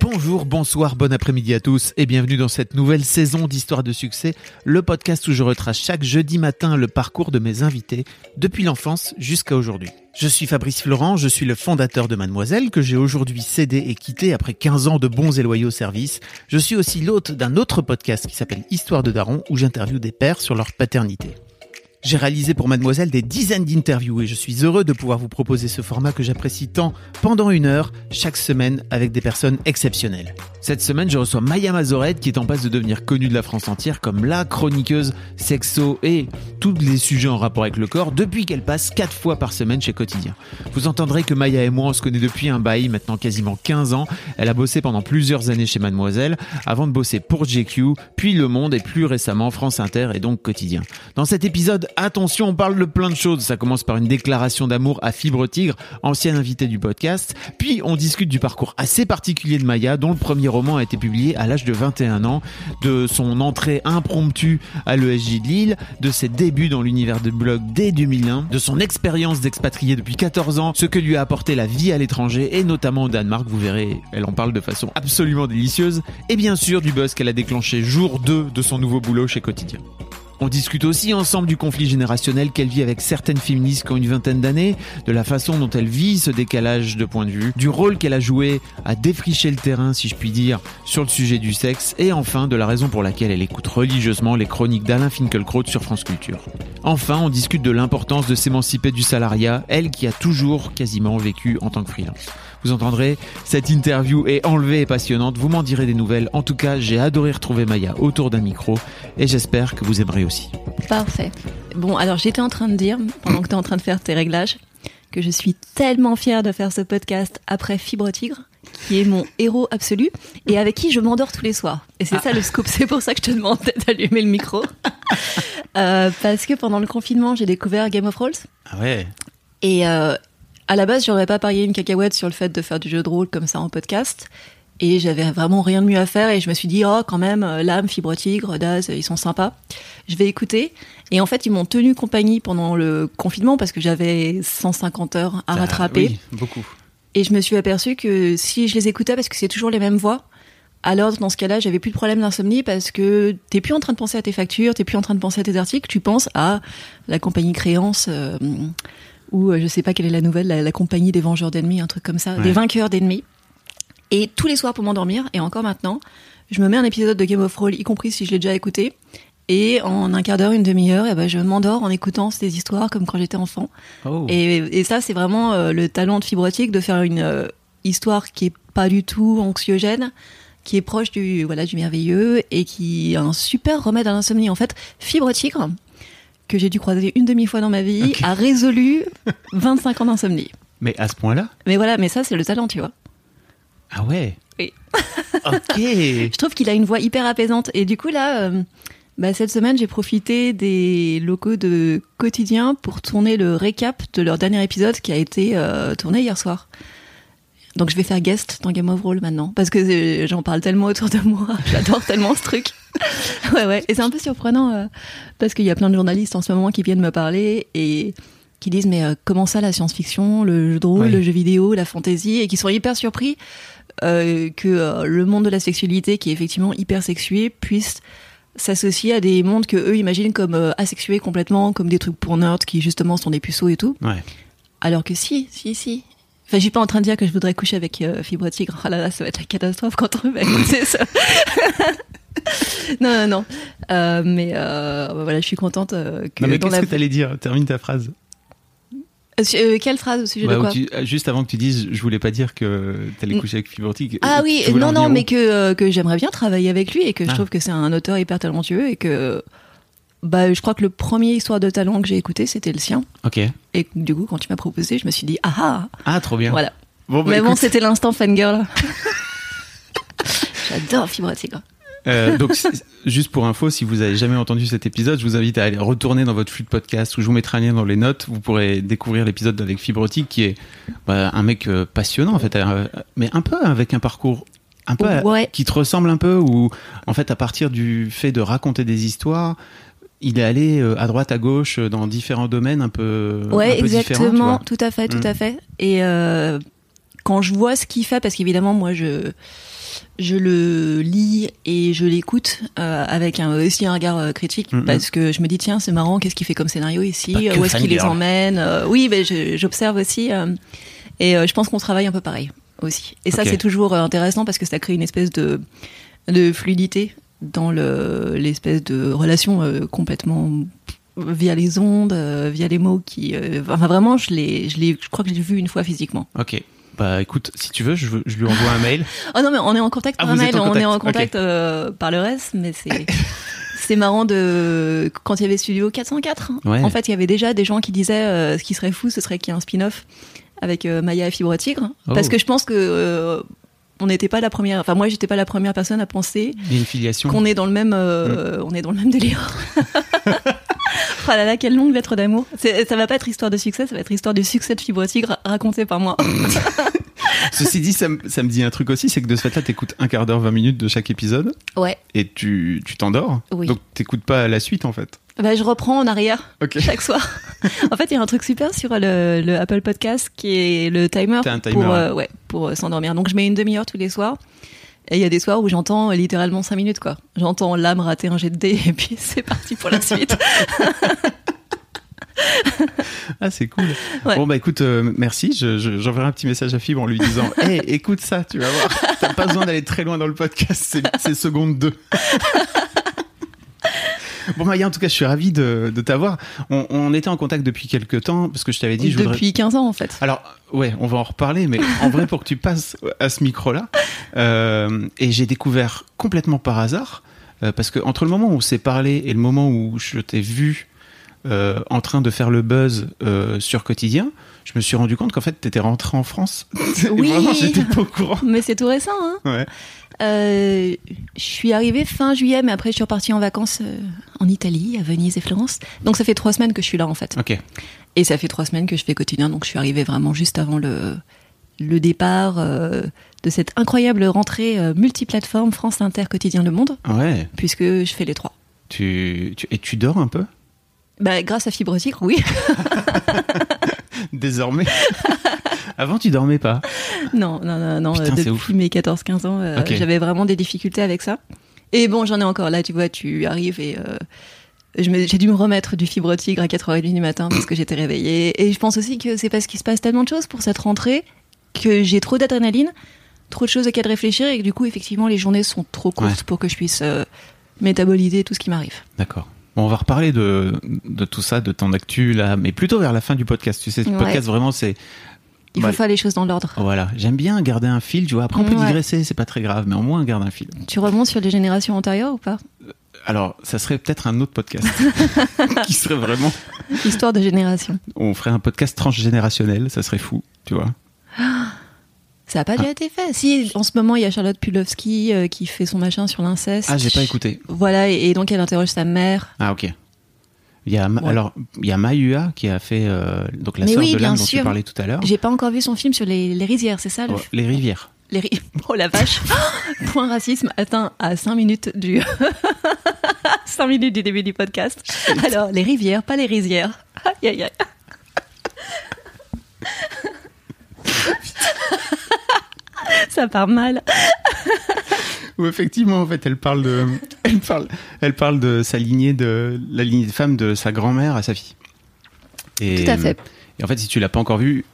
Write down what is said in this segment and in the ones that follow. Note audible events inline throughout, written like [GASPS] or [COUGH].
Bonjour, bonsoir, bon après-midi à tous et bienvenue dans cette nouvelle saison d'Histoire de succès, le podcast où je retrace chaque jeudi matin le parcours de mes invités depuis l'enfance jusqu'à aujourd'hui. Je suis Fabrice Florent, je suis le fondateur de Mademoiselle que j'ai aujourd'hui cédé et quitté après 15 ans de bons et loyaux services. Je suis aussi l'hôte d'un autre podcast qui s'appelle Histoire de Daron où j'interviewe des pères sur leur paternité. J'ai réalisé pour Mademoiselle des dizaines d'interviews et je suis heureux de pouvoir vous proposer ce format que j'apprécie tant pendant une heure chaque semaine avec des personnes exceptionnelles. Cette semaine, je reçois Maya Mazoret qui est en passe de devenir connue de la France entière comme la chroniqueuse sexo et tous les sujets en rapport avec le corps depuis qu'elle passe 4 fois par semaine chez Quotidien. Vous entendrez que Maya et moi on se connaît depuis un bail, maintenant quasiment 15 ans. Elle a bossé pendant plusieurs années chez Mademoiselle avant de bosser pour GQ, puis Le Monde et plus récemment France Inter et donc Quotidien. Dans cet épisode, attention, on parle de plein de choses. Ça commence par une déclaration d'amour à Fibre Tigre, ancienne invitée du podcast. Puis on discute du parcours assez particulier de Maya, dont le premier roman a été publié à l'âge de 21 ans, de son entrée impromptue à l'ESJ de Lille, de ses débuts dans l'univers de blog dès 2001, de son expérience d'expatrié depuis 14 ans, ce que lui a apporté la vie à l'étranger et notamment au Danemark. Vous verrez, elle en parle de façon absolument délicieuse. Et bien sûr du buzz qu'elle a déclenché jour 2 de son nouveau boulot chez Quotidien. On discute aussi ensemble du conflit générationnel qu'elle vit avec certaines féministes qui ont une vingtaine d'années, de la façon dont elle vit ce décalage de point de vue, du rôle qu'elle a joué à défricher le terrain, si je puis dire, sur le sujet du sexe, et enfin de la raison pour laquelle elle écoute religieusement les chroniques d'Alain Finkielkraut sur France Culture. Enfin, on discute de l'importance de s'émanciper du salariat, elle qui a toujours quasiment vécu en tant que freelance. Vous entendrez, cette interview est enlevée et passionnante, vous m'en direz des nouvelles. En tout cas, j'ai adoré retrouver Maya autour d'un micro et j'espère que vous aimerez aussi. Parfait. Bon, alors j'étais en train de dire, pendant que tu es en train de faire tes réglages, que je suis tellement fière de faire ce podcast après Fibre Tigre, qui est mon héros absolu et avec qui je m'endors tous les soirs. Et c'est ça le scoop, c'est pour ça que je te demande d'allumer le micro. [LAUGHS] Euh, parce que pendant le confinement, j'ai découvert Game of Thrones. Ah ouais Et euh, à la base, j'aurais pas parié une cacahuète sur le fait de faire du jeu de rôle comme ça en podcast. Et j'avais vraiment rien de mieux à faire et je me suis dit, oh, quand même, euh, l'âme, Fibre Tigre, Daz, ils sont sympas. Je vais écouter. Et en fait, ils m'ont tenu compagnie pendant le confinement parce que j'avais 150 heures à Ah, rattraper. oui, beaucoup. Et je me suis aperçue que si je les écoutais, parce que c'est toujours les mêmes voix, alors dans ce cas-là, j'avais plus de problème d'insomnie parce que t'es plus en train de penser à tes factures, t'es plus en train de penser à tes articles, tu penses à la compagnie créance euh, ou euh, je sais pas quelle est la nouvelle, la, la compagnie des vengeurs d'ennemis, un truc comme ça, Ouais. des vainqueurs d'ennemis. Et tous les soirs pour m'endormir, et encore maintenant, je me mets un épisode de Game of Thrones, y compris si je l'ai déjà écouté, et en un quart d'heure, une demi-heure, et ben je m'endors en écoutant ces histoires comme quand j'étais enfant. Oh. Et, et ça, c'est vraiment euh, le talent de Fibrotique de faire une euh, histoire qui est pas du tout anxiogène, qui est proche du voilà du merveilleux et qui a un super remède à l'insomnie. En fait, Fibre Tigre, que j'ai dû croiser une demi-fois dans ma vie, a résolu 25 ans d'insomnie. Mais à ce point-là Mais voilà, mais ça, c'est le talent, tu vois. Ah ouais Oui. [LAUGHS] ok Je trouve qu'il a une voix hyper apaisante. Et du coup, là, euh, bah, cette semaine, j'ai profité des locaux de Quotidien pour tourner le récap de leur dernier épisode qui a été euh, tourné hier soir. Donc, je vais faire guest dans Game of Thrones maintenant. Parce que euh, j'en parle tellement autour de moi. [LAUGHS] J'adore tellement ce truc. [LAUGHS] ouais, ouais. Et c'est un peu surprenant euh, parce qu'il y a plein de journalistes en ce moment qui viennent me parler et qui disent mais euh, comment ça la science-fiction, le jeu de rôle, Oui. le jeu vidéo, la fantasy et qui sont hyper surpris euh, que le monde de la sexualité qui est effectivement hyper sexué puisse s'associer à des mondes que eux imaginent comme asexués complètement, comme des trucs pour nerds qui justement sont des puceaux et tout. Ouais. Alors que si, si, si. Enfin, je suis pas en train de dire que je voudrais coucher avec euh, Fibre Tigre. Oh là là, ça va être la catastrophe quand on va écouter ça. [LAUGHS] non, non, non. Euh, mais euh, bah voilà, je suis contente euh, que Non mais qu'est-ce la... que t'allais dire? Termine ta phrase. Euh, quelle phrase au sujet Bah, de quoi? tu- juste avant que tu dises, je voulais pas dire que t'allais Mm. coucher avec Fibortic. Ah oui, non, non, mais que, que j'aimerais bien travailler avec lui et que je Ah. trouve que c'est un auteur hyper talentueux et que bah, je crois que le premier histoire de talent que j'ai écouté, c'était le sien. Ok. Et du coup, quand tu m'as proposé, je me suis dit, ah ah Ah, trop bien. Voilà. Bon, bah, Mais bon, écoute, c'était l'instant fangirl. [LAUGHS] J'adore Fibre Tigre. euh, donc, si- juste pour info, si vous avez jamais entendu cet épisode, je vous invite à aller retourner dans votre flux de podcast où je vous mettrai un lien dans les notes. Vous pourrez découvrir l'épisode avec Fibrotique qui est bah, un mec euh, passionnant en fait, euh, mais un peu avec un parcours un peu à- Ouais. qui te ressemble un peu où en fait à partir du fait de raconter des histoires, il est allé euh, à droite à gauche euh, dans différents domaines un peu Ouais, un peu exactement, tout à fait, tout Mm. à fait. Et euh, quand je vois ce qu'il fait, parce qu'évidemment, moi, je je le lis et je l'écoute euh, avec un, aussi un regard euh, critique, Mhm. parce que je me dis tiens, c'est marrant, qu'est-ce qu'il fait comme scénario ici, où est-ce qu'il les emmène Euh, Oui, mais je- j'observe aussi, et je pense qu'on travaille un peu pareil aussi. Et ça, c'est toujours intéressant parce que ça crée une espèce de de fluidité dans le l'espèce de relation euh, complètement via les ondes, euh, via les mots qui. euh, enfin, vraiment, je je je crois que je l'ai vu une fois physiquement. Ok. Bah écoute, si tu veux, je, je lui envoie un mail. [LAUGHS] Oh non, mais on est en contact Ah, par mail, on est en contact, euh, par le reste, mais c'est. [LAUGHS] C'est marrant de quand il y avait Studio 404. Ouais. En fait, il y avait déjà des gens qui disaient euh, ce qui serait fou, ce serait qu'il y ait un spin-off avec euh, Maya et Fibre Tigre, Oh. parce que je pense que on n'était pas la première. Enfin, moi, j'étais pas la première personne à penser qu'on est dans le même euh, on est dans le même délire. [LAUGHS] oh là là, quelle longue lettre d'amour. Ça va pas être histoire de succès, ça va être histoire du succès de Fibre Tigre raconté par moi. [LAUGHS] Ceci dit, ça, me- ça me dit un truc aussi, c'est que de ce fait-là, t'écoutes un quart d'heure, 20 minutes de chaque épisode Ouais. et tu tu t'endors. Oui. Donc t'écoutes pas la suite en fait. Bah, je reprends en arrière chaque soir. [LAUGHS] en fait, il y a un truc super sur le, le Apple Podcast qui est le timer, T'as un timer, pour, euh, ouais, pour euh, s'endormir. Donc, je mets une demi-heure tous les soirs. Et il y a des soirs où j'entends littéralement 5 minutes, quoi. J'entends l'âme rater un jet de dés [LAUGHS] et puis c'est parti pour la suite. [LAUGHS] Ah, c'est cool. Ouais. Bon, bah écoute, euh, merci. Je- je- J'enverrai un petit message à Fibre en lui disant Hey, écoute ça, tu vas voir. T'as pas besoin d'aller très loin dans le podcast, c'est seconde 2. Bon, Maya, en tout cas, je suis ravi de, de t'avoir. On, on était en contact depuis quelques temps, parce que je t'avais dit, je voudrais. Depuis 15 ans, en fait. Alors, ouais, on va en reparler, mais en vrai, pour que tu passes à ce micro-là, euh, et j'ai découvert complètement par hasard, euh, parce que entre le moment où on s'est parlé et le moment où je t'ai vu euh, en train de faire le buzz sur Quotidien, je me suis rendu compte qu'en fait, t'étais rentré en France. [LAUGHS] Oui. Vraiment, j'étais pas au courant. Mais c'est tout récent, hein. Ouais. Euh, je suis arrivée fin juillet, mais après je suis repartie en vacances euh, en Italie, à Venise et Florence. Donc ça fait trois semaines que je suis là en fait. Ok. Et ça fait trois semaines que je fais quotidien, donc je suis arrivée vraiment juste avant le, le départ euh, de cette incroyable rentrée multiplateforme France Inter Quotidien Le Monde, Ouais. puisque je fais les trois. Tu, tu, et tu dors un peu? Bah, grâce à Fibre Tigre, oui. [LAUGHS] [LAUGHS] Désormais. Avant, tu dormais pas. non, non, non, non. Putain, depuis ouf. mes 14-15 ans, euh, j'avais vraiment des difficultés avec ça. Et bon, j'en ai encore là, tu vois, tu arrives et euh, j'ai dû me remettre du Fibre Tigre à 4h30 du matin parce que j'étais réveillée. Et je pense aussi que c'est parce qu'il se passe tellement de choses pour cette rentrée que j'ai trop d'adrénaline, trop de choses auxquelles réfléchir et que du coup, effectivement, les journées sont trop courtes Ouais. pour que je puisse euh, métaboliser tout ce qui m'arrive. D'accord. Bon, on va reparler de, de tout ça, de ton actu là, mais plutôt vers la fin du podcast. Tu sais, ce Ouais. podcast vraiment, c'est Il Ouais. faut faire les choses dans l'ordre. Voilà, j'aime bien garder un fil, tu vois. Après, on peut Ouais. digresser, c'est pas très grave, mais au moins on garde un fil. Tu remontes sur les générations antérieures ou pas? Alors, ça serait peut-être un autre podcast [LAUGHS] [LAUGHS] qui serait vraiment. Histoire de génération. On ferait un podcast transgénérationnel, ça serait fou, tu vois. Ça n'a pas déjà été fait. Si, en ce moment, il y a Charlotte Pulowski euh, qui fait son machin sur l'inceste. Ah, j'ai pas écouté. Voilà, et, et donc elle interroge sa mère. Ah, ok. Il y a, Ouais. alors, il y a Mayua qui a fait euh, donc la Mais sœur oui, de l'âme dont tu sûr. parlais tout à l'heure. J'ai pas encore vu son film sur les, les rizières, c'est ça le Oh, les rivières. les ri- [LAUGHS] Oh la vache [GASPS] Point racisme atteint à 5 minutes du [LAUGHS] 5 minutes du début du podcast. Alors, les rivières, pas les rizières. Aïe aïe aïe. [LAUGHS] Ça part mal. Où effectivement, en fait, elle parle de, [LAUGHS] elle parle, elle parle de sa lignée de la lignée de femme de sa grand-mère à sa fille. Et, Tout à fait. Et en fait, si tu l'as pas encore vu,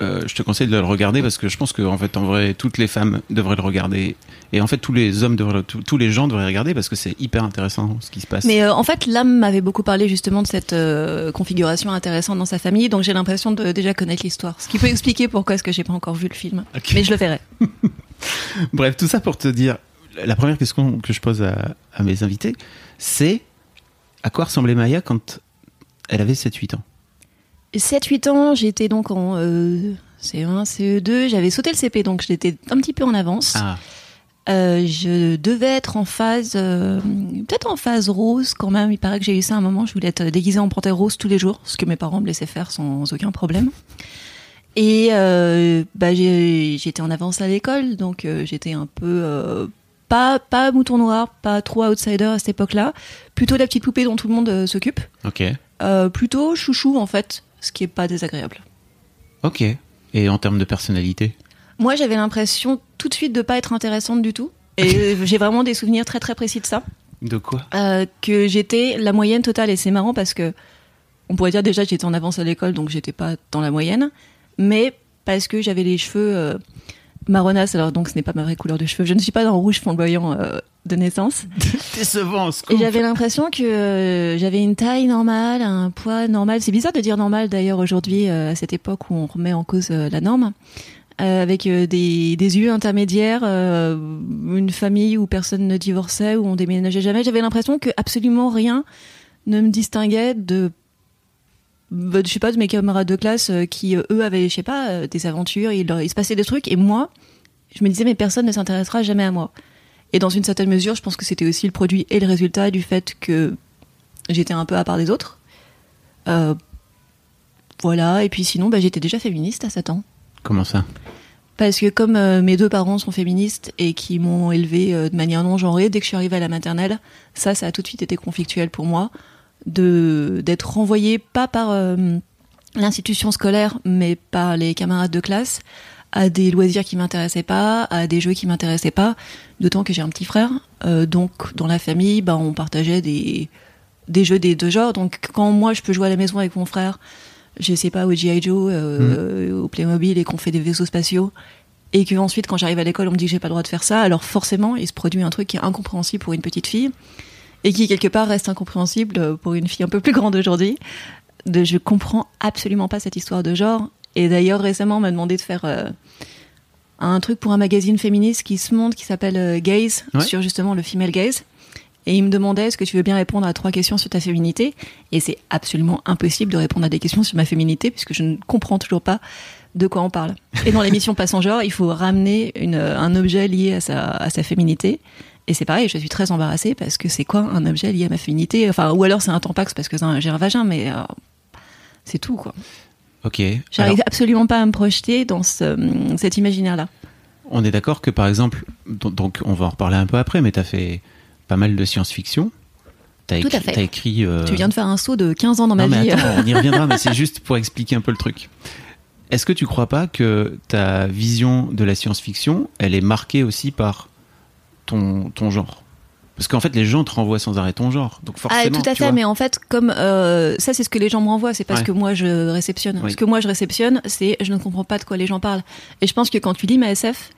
euh, je te conseille de le regarder parce que je pense que en fait, en vrai, toutes les femmes devraient le regarder et en fait, tous les hommes devraient, tous- tous les gens devraient regarder parce que c'est hyper intéressant ce qui se passe. Mais euh, en fait, l'âme m'avait beaucoup parlé justement de cette euh, configuration intéressante dans sa famille, donc j'ai l'impression de déjà connaître l'histoire. Ce qui peut expliquer pourquoi est-ce que j'ai pas encore vu le film. Mais je le verrai. [LAUGHS] Bref, tout ça pour te dire, la première question que je pose à, à mes invités, c'est à quoi ressemblait Maya quand elle avait 7-8 ans? 7-8 ans, j'étais donc en euh, CE1, CE2, j'avais sauté le CP, donc j'étais un petit peu en avance. Ah, Euh, je devais être en phase, euh, peut-être en phase rose quand même. Il paraît que j'ai eu ça à un moment. Je voulais être déguisée en panthère rose tous les jours, ce que mes parents me laissaient faire sans aucun problème. Et euh, bah, j'étais en avance à l'école, donc j'étais un peu pas pas mouton noir, pas trop outsider à cette époque-là. Plutôt la petite poupée dont tout le monde s'occupe. ok. Plutôt chouchou en fait, ce qui est pas désagréable. Ok. Et en termes de personnalité Moi, j'avais l'impression tout de suite de pas être intéressante du tout. Et j'ai vraiment des souvenirs très très précis de ça. De quoi Euh, que j'étais la moyenne totale. Et c'est marrant parce que on pourrait dire déjà que j'étais en avance à l'école, donc j'étais pas dans la moyenne. Mais parce que j'avais les cheveux euh, marronasses, alors donc ce n'est pas ma vraie couleur de cheveux. Je ne suis pas dans rouge flamboyant euh, de naissance. [LAUGHS] Décevant, Et j'avais l'impression que euh, j'avais une taille normale, un poids normal. C'est bizarre de dire normal d'ailleurs aujourd'hui, euh, à cette époque où on remet en cause la norme. Avec des, des yeux intermédiaires, une famille où personne ne divorçait, où on déménageait jamais. J'avais l'impression que absolument rien ne me distinguait de, bah, je sais pas, de mes camarades de classe euh, qui euh, eux avaient, je sais pas, euh, des aventures, il, se passait des trucs, et moi, je me disais mais personne ne s'intéressera jamais à moi. Et dans une certaine mesure, je pense que c'était aussi le produit et le résultat du fait que j'étais un peu à part des autres. Euh, voilà, et puis sinon, bah, j'étais déjà féministe à 7 ans. Comment ça? Parce que comme euh, mes deux parents sont féministes et qui m'ont élevée euh, de manière non genrée, dès que je suis arrivée à la maternelle, ça, ça a tout de suite été conflictuel pour moi de d'être renvoyée pas par euh, l'institution scolaire, mais par les camarades de classe à des loisirs qui m'intéressaient pas, à des jeux qui m'intéressaient pas. D'autant que j'ai un petit frère, euh, donc dans la famille, bah, on partageait des des jeux des deux genres. Donc quand moi je peux jouer à la maison avec mon frère, je sais pas au GI Joe, euh, au Playmobil et qu'on fait des vaisseaux spatiaux, et que ensuite quand j'arrive à l'école on me dit que j'ai pas le droit de faire ça, alors forcément il se produit un truc qui est incompréhensible pour une petite fille et qui quelque part reste incompréhensible pour une fille un peu plus grande aujourd'hui. De je comprends absolument pas cette histoire de genre. Et d'ailleurs récemment on m'a demandé de faire euh, un truc pour un magazine féministe qui se monte qui s'appelle euh, Gaze Ouais. sur justement le female gaze. Et il me demandait est-ce que tu veux bien répondre à trois questions sur ta féminité? Et c'est absolument impossible de répondre à des questions sur ma féminité puisque je ne comprends toujours pas de quoi on parle. Et dans l'émission Passant genre, il faut ramener une, un objet lié à sa, à sa féminité. Et c'est pareil, je suis très embarrassée parce que c'est quoi un objet lié à ma féminité? Enfin, ou alors c'est un tampax parce que j'ai un vagin, mais euh, c'est tout quoi. Ok. J'arrive Alors, absolument pas à me projeter dans ce, cet imaginaire-là. on est d'accord que par exemple, donc, on va en reparler un peu après, mais tu as fait pas mal de science-fiction. T'as Tout à fait. t'as écrit. euh, Tu viens de faire un saut de 15 ans dans non, ma mais vie. attends, on y reviendra, mais c'est [LAUGHS] juste pour expliquer un peu le truc. Est-ce que tu crois pas que ta vision de la science-fiction, elle est marquée aussi par ton, ton genre Parce qu'en fait, les gens te renvoient sans arrêt ton genre. Donc Ah, forcément. tout à fait, vois. mais en fait, comme euh, ça, c'est ce que les gens me renvoient, c'est parce Ouais. que moi je réceptionne. Oui. Ce que moi je réceptionne, c'est je ne comprends pas de quoi les gens parlent. Et je pense que quand tu lis ma SF,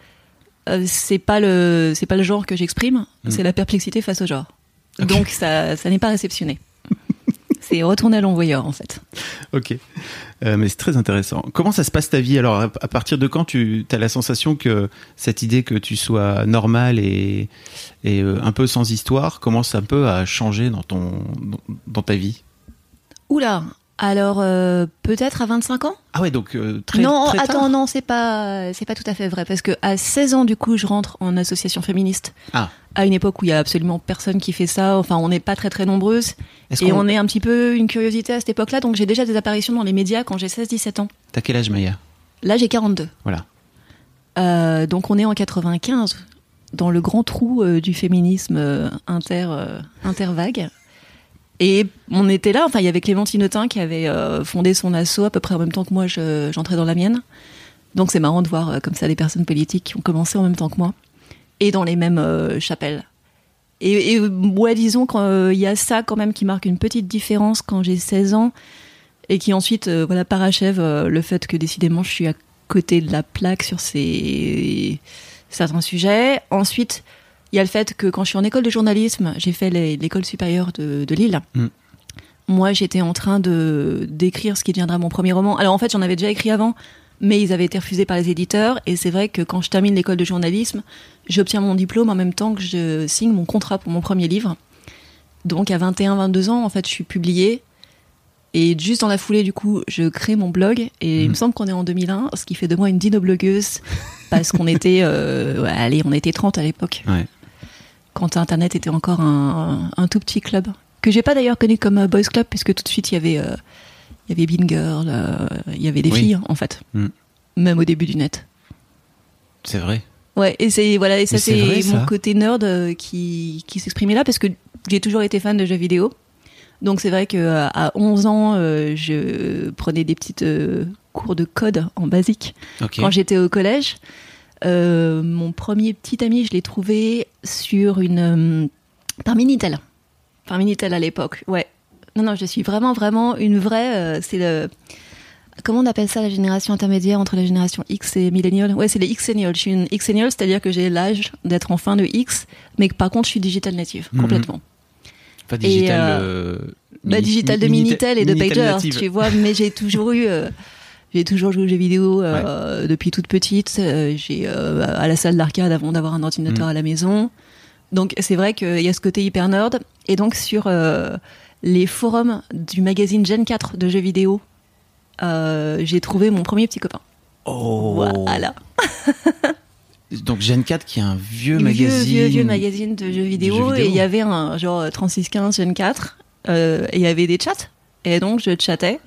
euh, c'est pas le c'est pas le genre que j'exprime, Mm. c'est la perplexité face au genre. Donc ça ça n'est pas réceptionné. C'est retourner à l'envoyeur en fait. Ok. Euh, mais c'est très intéressant. Comment ça se passe ta vie Alors, à, partir de quand tu as la sensation que cette idée que tu sois normal et, et euh, un peu sans histoire commence un peu à changer dans, ton, dans, dans ta vie? Oula. Alors euh, peut-être à 25 ans? Ah ouais, donc euh, très, non, très attends, tard. non, c'est pas, c'est pas tout à fait vrai parce que à 16 ans du coup, je rentre en association féministe. Ah. À une époque où il y a absolument personne qui fait ça. Enfin, on n'est pas très très nombreuses et on est un petit peu une curiosité à cette époque-là. Donc j'ai déjà des apparitions dans les médias quand j'ai 16-17 ans. T'as quel âge, Maya? Là, j'ai 42. Voilà. Euh, donc on est en 95 dans le grand trou euh, du féminisme euh, inter euh, intervague. Et on était là, enfin il y avait Clémentine Autain qui avait fondé son asso à peu près en même temps que moi je- j'entrais dans la mienne. Donc c'est marrant de voir comme ça des personnes politiques qui ont commencé en même temps que moi et dans les mêmes euh, chapelles. Et, et ouais, disons qu'il y a ça quand même qui marque une petite différence quand j'ai 16 ans et qui ensuite euh, voilà parachève euh, le fait que décidément je suis à côté de la plaque sur ces certains sujets. Ensuite, il y a le fait que quand je suis en école de journalisme, j'ai fait l'école supérieure de, de Lille. Mm. Moi, j'étais en train de d'écrire ce qui deviendra mon premier roman. Alors en fait, j'en avais déjà écrit avant, mais ils avaient été refusés par les éditeurs. Et c'est vrai que quand je termine l'école de journalisme, j'obtiens mon diplôme en même temps que je signe mon contrat pour mon premier livre. Donc à 21-22 ans, en fait, je suis publiée. Et juste dans la foulée, du coup, je crée mon blog et il me Mhm. semble qu'on est en 2001, ce qui fait de moi une dino-blogueuse parce qu'on était, euh, ouais, allez, on était 30 à l'époque. Ouais. Quand Internet était encore un, un tout petit club. Que j'ai pas d'ailleurs connu comme euh, Boys Club puisque tout de suite il y avait, euh, il y avait Bean Girl, euh, il y avait des Oui. filles en fait. Mhm. Même au début du net. C'est vrai. Ouais, et c'est voilà, et ça c'est mon côté nerd euh, qui qui s'exprimait là parce que j'ai toujours été fan de jeux vidéo. Donc c'est vrai que euh, à 11 ans, euh, je prenais des petites cours de code en basique. Quand j'étais au collège, mon premier petit ami, je l'ai trouvé sur une par Minitel. Par Minitel à l'époque. Ouais. Non non, je suis vraiment vraiment une vraie euh, c'est le Comment on appelle ça la génération intermédiaire entre la génération X et millennial Ouais, c'est les Xennials. Je suis une Xennial, c'est-à-dire que j'ai l'âge d'être en fin de X, mais que par contre je suis digital native, Mhm. complètement. Pas digital. euh, euh, Bah, digital de Minitel- Minitel et de Pager, tu vois, mais j'ai toujours eu. euh, j'ai toujours joué aux jeux vidéo euh, depuis toute petite. J'ai à la salle d'arcade avant d'avoir un ordinateur Mm. à la maison. Donc c'est vrai qu'il y a ce côté hyper nerd. Et donc sur les forums du magazine Gen 4 de jeux vidéo, euh, j'ai trouvé mon premier petit copain. Oh. Voilà. [LAUGHS] Donc Gen 4 qui est un vieux vieux, magazine. vieux, vieux magazine de jeux vidéo, jeux vidéo. et il y avait un genre 3615 Gen 4 euh, et il y avait des chats et donc je chattais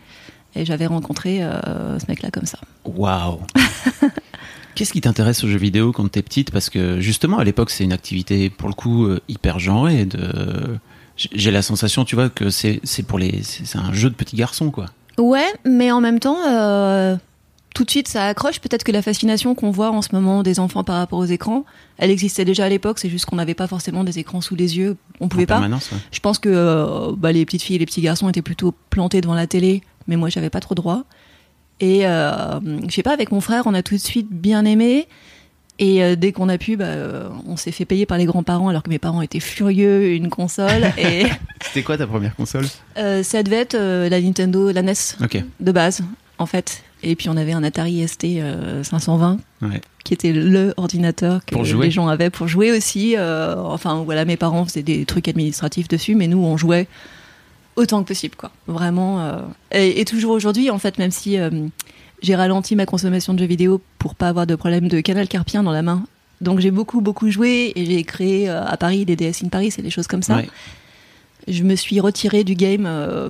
et j'avais rencontré euh, ce mec là comme ça. Waouh. [LAUGHS] Qu'est-ce qui t'intéresse aux jeux vidéo quand t'es petite? Parce que justement, à l'époque, c'est une activité pour le coup hyper genrée. De... J'ai- la sensation, tu vois, que c'est pour les, c'est un jeu de petits garçons, quoi. Ouais, mais en même temps euh, tout de suite ça accroche. Peut-être que la fascination qu'on voit en ce moment des enfants par rapport aux écrans, elle existait déjà à l'époque. C'est juste qu'on n'avait pas forcément des écrans sous les yeux. On pouvait en pas. ouais. Je pense que euh, bah, les petites filles et les petits garçons étaient plutôt plantés devant la télé, mais moi j'avais pas trop droit. Et euh, je sais pas, avec mon frère, on a tout de suite bien aimé. Et euh, dès qu'on a pu, bah, euh, on s'est fait payer par les grands-parents alors que mes parents étaient furieux, une console. [LAUGHS] et C'était quoi ta première console? Euh, ça devait être euh, la Nintendo, la NES de base, en fait. Et puis on avait un Atari ST euh, 520 Ouais. qui était le ordinateur que les gens avaient pour jouer aussi. euh, enfin voilà, mes parents faisaient des trucs administratifs dessus, mais nous on jouait autant que possible, quoi. Vraiment. euh, et, et toujours aujourd'hui, en fait, même si euh, j'ai ralenti ma consommation de jeux vidéo pour pas avoir de problème de canal carpien dans la main. Donc j'ai beaucoup beaucoup joué et j'ai créé euh, à Paris des DS in Paris et des choses comme ça. Ouais. Je me suis retirée du game euh,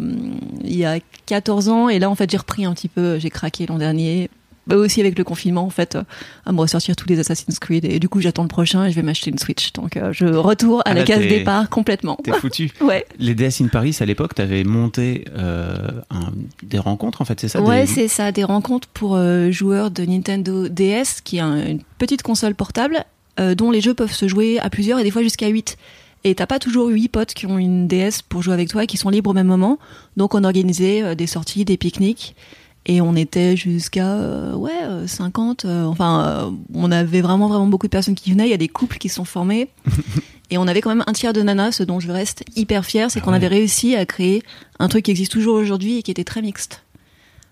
il y a 14 ans et là en fait j'ai repris un petit peu, j'ai craqué l'an dernier. Bah, aussi avec le confinement en fait, euh, à me ressortir tous les Assassin's Creed et du coup j'attends le prochain et je vais m'acheter une Switch. Donc euh, je retourne à Ah, la là, case départ complètement. T'es foutu. [LAUGHS] Ouais, Les DS in Paris, à l'époque, t'avais monté euh, un- des rencontres, en fait, c'est ça ouais des- c'est ça, des rencontres pour euh, joueurs de Nintendo DS qui est un- une petite console portable euh, dont les jeux peuvent se jouer à plusieurs et des fois jusqu'à 8. Et t'as pas toujours 8 potes qui ont une DS pour jouer avec toi et qui sont libres au même moment. Donc on organisait des sorties, des pique-niques. Et on était jusqu'à euh, ouais euh, 50. euh, enfin, euh, on avait vraiment vraiment beaucoup de personnes qui venaient. Il y a des couples qui se sont formés. [LAUGHS] et on avait quand même un tiers de nanas, ce dont je reste hyper fière, c'est Ah qu'on ouais. avait réussi à créer un truc qui existe toujours aujourd'hui et qui était très mixte.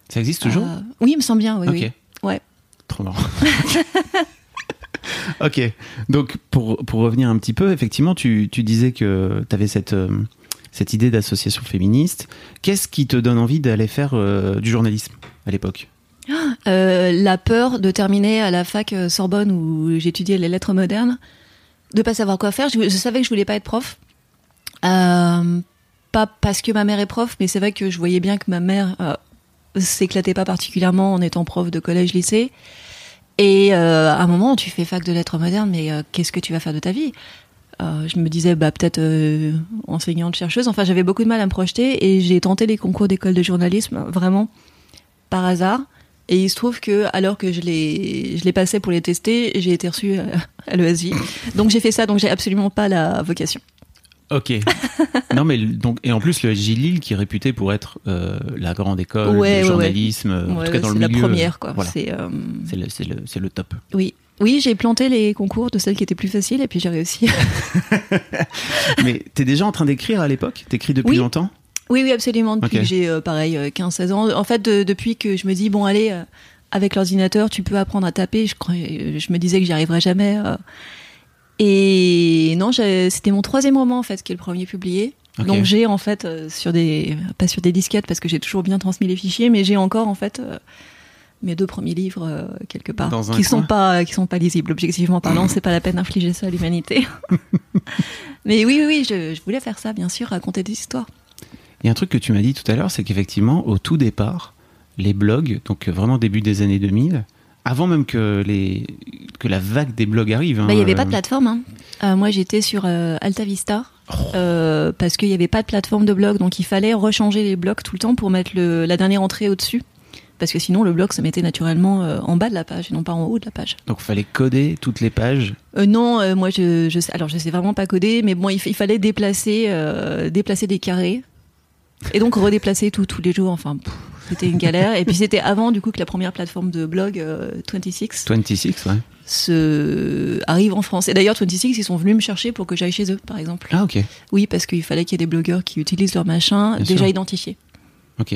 Ça existe toujours? Oui, il me semble bien. Oui. Ouais. Trop marrant. [LAUGHS] ok, donc pour, pour revenir un petit peu, effectivement, tu, tu disais que tu avais cette, cette idée d'association féministe. Qu'est-ce qui te donne envie d'aller faire euh, du journalisme à l'époque? Euh, la peur de terminer à la fac euh, Sorbonne où j'étudiais les lettres modernes, de pas savoir quoi faire. Je, savais que je voulais pas être prof. Pas parce que ma mère est prof, mais c'est vrai que je voyais bien que ma mère s'éclatait pas particulièrement en étant prof de collège-lycée. Et à un moment, tu fais fac de lettres modernes, mais qu'est-ce que tu vas faire de ta vie? Euh, Je me disais, bah peut-être euh, enseignante, chercheuse. Enfin, j'avais beaucoup de mal à me projeter et j'ai tenté les concours d'école de journalisme vraiment par hasard. Et il se trouve que, alors que je les, je les passais pour les tester, j'ai été reçue euh, à l'ESJ. Donc j'ai fait ça, donc j'ai absolument pas la vocation. Ok. [LAUGHS] non, mais donc, et en plus, le SJ Lille qui est réputé pour être euh, la grande école Ouais, ouais. journalisme, en tout cas dans le c'est milieu. la première, quoi. Voilà. C'est, C'est le, c'est le, c'est le top. Oui. Oui, j'ai planté les concours de celles qui étaient plus faciles et puis j'ai réussi. [LAUGHS] [LAUGHS] mais t'es déjà en train d'écrire à l'époque? T'écris depuis Oui. longtemps? Oui, oui, absolument. Depuis que j'ai, euh, pareil, euh, 15-16 ans. En fait, de- depuis que je me dis, bon, allez, euh, avec l'ordinateur, tu peux apprendre à taper, je, croyais- je me disais que j'y arriverais jamais. euh. Et non, c'était mon troisième roman, en fait, qui est le premier publié. Donc j'ai en fait euh, sur des pas sur des disquettes parce que j'ai toujours bien transmis les fichiers, mais j'ai encore en fait euh, mes deux premiers livres euh, quelque part Dans qui sont coin. pas qui sont pas lisibles objectivement parlant. [CLEARS THROAT] c'est pas la peine d'infliger ça à l'humanité. [LAUGHS] mais oui oui oui, je, je voulais faire ça bien sûr, raconter des histoires. Il y a un truc que tu m'as dit tout à l'heure, c'est qu'effectivement, au tout départ, les blogs, donc euh, vraiment début des années 2000, avant même que, les, que la vague des blogs arrive. hein, Bah, il n'y avait euh, pas de plateforme. hein. Euh, moi, j'étais sur euh, Alta Vista Oh. euh, parce qu'il n'y avait pas de plateforme de blog, donc il fallait rechanger les blogs tout le temps pour mettre le, la dernière entrée au-dessus. Parce que sinon, le blog se mettait naturellement euh, en bas de la page et non pas en haut de la page. Donc il fallait coder toutes les pages. Euh, non, euh, moi, je, je sais, alors je sais vraiment pas coder, mais bon, il, fa- il fallait déplacer, euh, déplacer des carrés et donc redéplacer tout tous les jours. Enfin, c'était une galère. et puis c'était avant, du coup, que la première plateforme de blog, euh, 26, 26, ouais. se arrive en France. Et d'ailleurs, 26, ils sont venus me chercher pour que j'aille chez eux, par exemple. Ah, ok. Oui, parce qu'il fallait qu'il y ait des blogueurs qui utilisent leur machin Bien déjà sûr. identifiés. Ok.